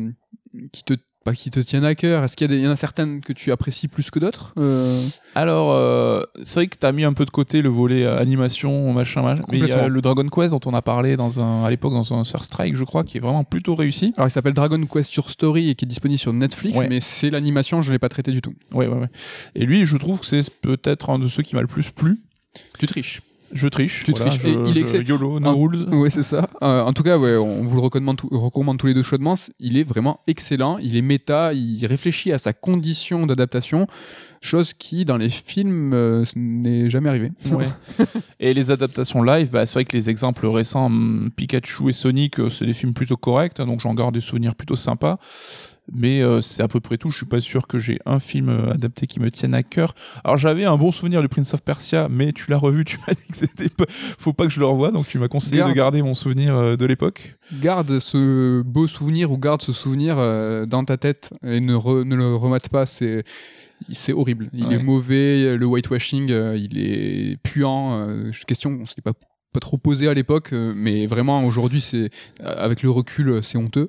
qui te pas qui te tiennent à cœur Est-ce qu'il y, y en a certaines que tu apprécies plus que d'autres Euh, Alors, euh, c'est vrai que tu as mis un peu de côté le volet euh, animation, machin, machin. Mais il y a le Dragon Quest dont on a parlé dans un, à l'époque dans un Sur Strike, je crois, qui est vraiment plutôt réussi. Alors, il s'appelle Dragon Quest sur Story et qui est disponible sur Netflix, Ouais. mais c'est l'animation, je l'ai pas traité du tout. Ouais, ouais, ouais. Et lui, je trouve que c'est peut-être un de ceux qui m'a le plus plu. Tu triches. Je triche. Tu voilà, triches. je- il est je-. YOLO, no rules. Oui, c'est ça. Euh, en tout cas, ouais, on vous le recommande, tout- recommande tous les deux chaudement. Il est vraiment excellent. Il est méta. Il réfléchit à sa condition d'adaptation, chose qui, dans les films, euh, n'est jamais arrivé. Ouais. (laughs) et les adaptations live, bah, c'est vrai que les exemples récents, hum, Pikachu et Sonic, euh, c'est des films plutôt corrects, hein, donc j'en garde des souvenirs plutôt sympas. Mais euh, c'est à peu près tout. Je suis pas sûr que j'ai un film euh, adapté qui me tienne à cœur. Alors j'avais un bon souvenir du Prince of Persia, mais tu l'as revu, tu (laughs) m'as dit que c'était pas... faut pas que je le revoie, donc tu m'as conseillé Garde. de garder mon souvenir euh, de l'époque. Garde ce beau souvenir ou garde ce souvenir dans ta tête et ne, re- ne le remate pas. C'est c'est horrible. Il Ouais. est mauvais. Le whitewashing, euh, il est puant. euh, question, on s'était pas pas trop posé à l'époque, euh, mais vraiment aujourd'hui, c'est avec le recul, c'est honteux.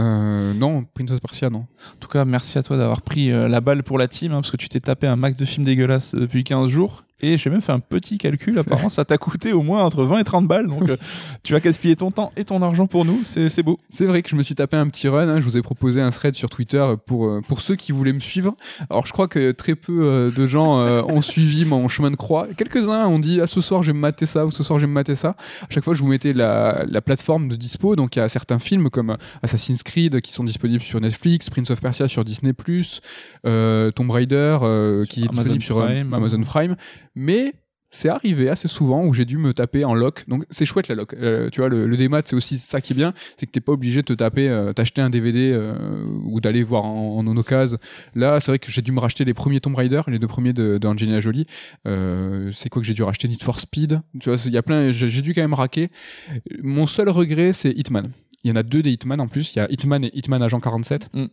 Euh, non, Prince of Persia, non. En tout cas, merci à toi d'avoir pris euh, la balle pour la team, hein, parce que tu t'es tapé un max de films dégueulasses euh, depuis 15 jours. Et j'ai même fait un petit calcul, apparemment ça t'a coûté au moins entre 20 et 30 balles, donc euh, tu vas gaspiller ton temps et ton argent pour nous, c'est beau. C'est vrai que je me suis tapé un petit run. hein. Je vous ai proposé un thread sur Twitter pour, euh, pour ceux qui voulaient me suivre. Alors, je crois que très peu euh, de gens ont suivi mon chemin de croix. Quelques-uns ont dit Ah, ce soir, je vais me mater ça ou ce soir, je vais me mater ça. À chaque fois, je vous mettais la, la plateforme de dispo. Donc, il y a certains films comme Assassin's Creed qui sont disponibles sur Netflix, Prince of Persia sur Disney, euh, Tomb Raider euh, qui est Amazon disponible sur. Amazon Prime. Mais c'est arrivé assez souvent où j'ai dû me taper en lock. Donc c'est chouette la lock. Euh, tu vois, le, le démat, c'est aussi ça qui est bien, c'est que t'es pas obligé de te taper, euh, t'acheter un DVD euh, ou d'aller voir en, en occasion. Là, c'est vrai que j'ai dû me racheter les premiers Tomb Raider, les deux premiers de, de Jolie. Euh, c'est quoi que j'ai dû racheter? Need for Speed. Tu vois, il y a plein. J'ai dû quand même raquer. Mon seul regret, c'est Hitman. Il y en a deux des Hitman en plus. Il y a Hitman et Hitman Agent 47. Mm.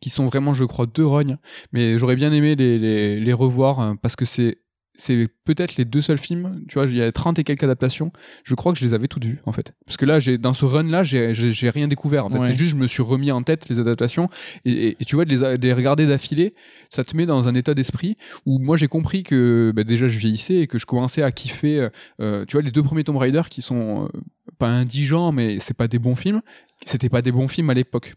Qui sont vraiment, je crois, deux rognes. Mais j'aurais bien aimé les, les, les revoir parce que c'est c'est peut-être les deux seuls films, tu vois, il y a 30 et quelques adaptations, je crois que je les avais toutes vues en fait. Parce que là, j'ai dans ce run là, j'ai- rien découvert. En fait. Ouais. C'est juste je me suis remis en tête les adaptations et, et- et tu vois de les, a- de les regarder d'affilée, ça te met dans un état d'esprit où moi j'ai compris que bah, déjà je vieillissais et que je commençais à kiffer euh, tu vois les deux premiers Tomb Raider qui sont euh, pas indigents mais c'est pas des bons films, c'était pas des bons films à l'époque.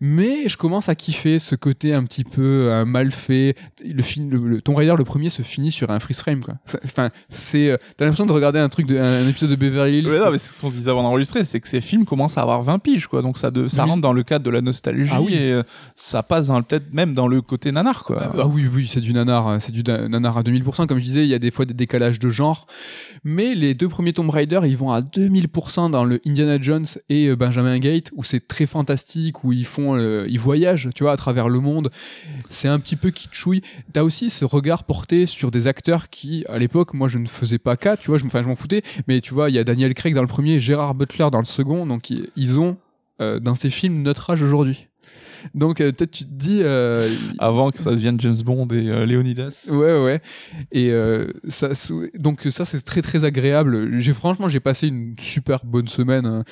Mais je commence à kiffer ce côté un petit peu euh, mal fait. Le film, le, le Tomb Raider, le premier, se finit sur un freeze frame. Quoi. Enfin, c'est, euh, t'as l'impression de regarder un truc, de, un épisode de Beverly Hills. Ouais, non, mais ce qu'on se disait avant d'enregistrer, c'est que ces films commencent à avoir 20 piges, quoi. Donc ça, de, ça Oui. rentre dans le cadre de la nostalgie Ah oui. et euh, ça passe peut-être même dans le côté nanar, quoi. Ah, ah oui, oui, c'est du nanar, c'est du nanar à 2000%. Comme je disais, il y a des fois des décalages de genre. Mais les deux premiers Tomb Raider, ils vont à 2000% dans le Indiana Jones et Benjamin Gate, où c'est très fantastique, où ils font, euh, ils voyagent, tu vois, à travers le monde. C'est un petit peu kitschouille. T'as aussi ce regard porté sur des acteurs qui, à l'époque, moi, je ne faisais pas cas, tu vois, je, je m'en foutais. Mais tu vois, il y a Daniel Craig dans le premier, Gérard Butler dans le second, donc ils, ont, euh, dans ces films, notre âge aujourd'hui. Donc euh, peut-être tu te dis. euh, (laughs) Avant que ça devienne James Bond et euh, Leonidas. Ouais, ouais. Et ça, donc ça, c'est très très agréable. J'ai franchement, j'ai passé une super bonne semaine.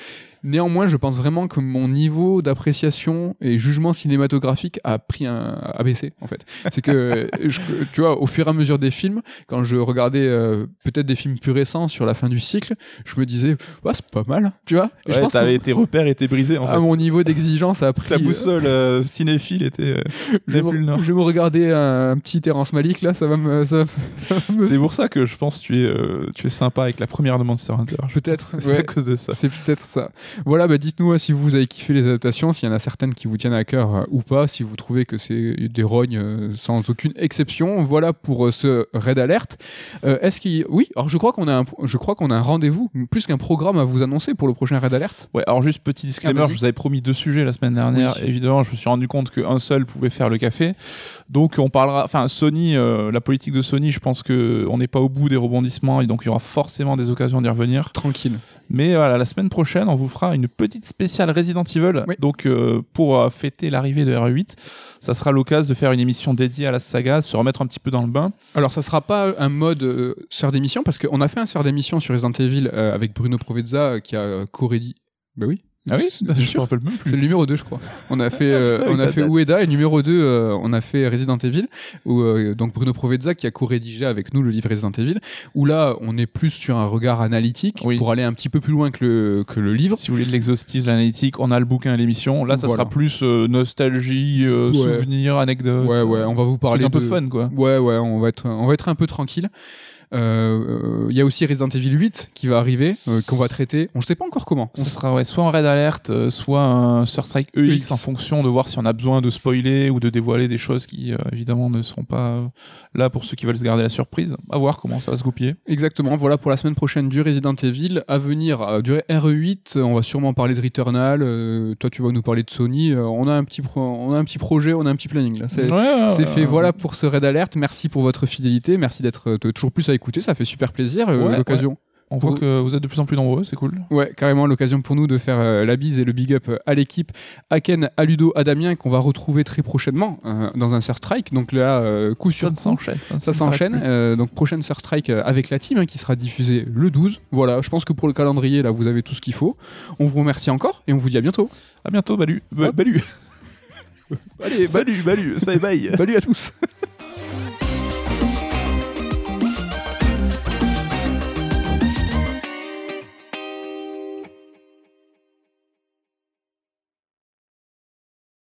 Néanmoins, je pense vraiment que mon niveau d'appréciation et jugement cinématographique a pris un a baissé en fait. C'est que (laughs) je- tu vois, au fur et à mesure des films, quand je regardais euh, peut-être des films plus récents sur la fin du cycle, je me disais, ouais, c'est pas mal, tu vois. Et je Ouais, pense que tes repères étaient brisés en à fait. mon niveau d'exigence, a pris. Ta boussole euh, cinéphile était. euh, je, me, nord. je me regarder un, petit Terrence Malick là, ça va me, ça, ça va me (laughs) C'est pour ça que je pense que tu es, euh, tu es sympa avec la première de Monster Hunter. Peut-être, (laughs) C'est ouais. à cause de ça. C'est peut-être ça. Voilà, bah dites-nous euh, si vous avez kiffé les adaptations, s'il y en a certaines qui vous tiennent à cœur euh, ou pas, si vous trouvez que c'est des rognes euh, sans aucune exception. Voilà pour euh, ce Red Alert. Euh, Est-ce qu'il, oui, alors je crois qu'on a, un, je crois qu'on a un rendez-vous, plus qu'un programme à vous annoncer pour le prochain Red Alert. Ouais, alors juste petit disclaimer, Ah, vas-y. je vous avais promis deux sujets la semaine dernière. Oui. Évidemment, je me suis rendu compte qu'un seul pouvait faire le café. Donc on parlera, enfin Sony, euh, la politique de Sony, je pense que on n'est pas au bout des rebondissements et donc il y aura forcément des occasions d'y revenir. Tranquille. Mais voilà, la semaine prochaine, on vous fera une petite spéciale Resident Evil. Oui. Donc euh, pour euh, fêter l'arrivée de RE8, ça sera l'occasion de faire une émission dédiée à la saga, se remettre un petit peu dans le bain. Alors ça sera pas un mode euh, sœur d'émission parce qu'on a fait un sœur d'émission sur Resident Evil euh, avec Bruno Provezza qui a euh, co-rédi. Bah oui. Ah oui, je me rappelle même C'est plus. le numéro 2, je crois. On a fait, euh, Putain, on a fait date. Ueda et numéro 2, euh, on a fait Resident Evil, où euh, donc Bruno Provezza qui a co-rédigé avec nous le livre Resident Evil, où là on est plus sur un regard analytique Oui. pour aller un petit peu plus loin que le, que le livre. Si vous voulez de l'exhaustif, de l'analytique, on a le bouquin et l'émission. Là, ça Voilà. sera plus euh, nostalgie, Ouais. souvenirs, anecdotes. Ouais, ouais, on va vous parler un peu de- fun, quoi. Ouais, ouais, on va être, on va être un peu tranquille. Euh, Il y a aussi Resident Evil 8 qui va arriver, euh, qu'on va traiter. On ne sait pas encore comment. On Ça sera ouais, soit un raid alert, euh, soit un Surstrike EX EX. en fonction de voir si on a besoin de spoiler ou de dévoiler des choses qui euh, évidemment ne seront pas euh, là pour ceux qui veulent se garder la surprise. À voir comment ça va se goupiller. Exactement, voilà pour la semaine prochaine du Resident Evil. À venir, euh, du RE8, euh, on va sûrement parler de Returnal. euh, toi, tu vas nous parler de Sony. euh, on, a un petit pro- on a un petit projet, on a un petit planning. C'est Ouais, euh, fait. Voilà pour ce Red Alert. Merci pour votre fidélité. Merci d'être euh, toujours plus à écouter. Ça fait super plaisir. euh, Ouais, l'occasion. On voit que vous êtes de plus en plus nombreux, c'est cool. Ouais, carrément l'occasion pour nous de faire euh, la bise et le big up euh, à l'équipe, à Ken, à Ludo, à Damien, qu'on va retrouver très prochainement euh, dans un Sur Strike. Donc là, euh, coup sur Ça coup, s'enchaîne. ça s'enchaîne. donc prochaine Sur Strike euh, avec la team hein, qui sera diffusée le 12. Voilà, je pense que pour le calendrier, là, vous avez tout ce qu'il faut. On vous remercie encore et on vous dit à bientôt. À bientôt, Balu. Balu. (laughs) Allez, Salut, Balu. Ça bye. (laughs) salut à tous. (laughs)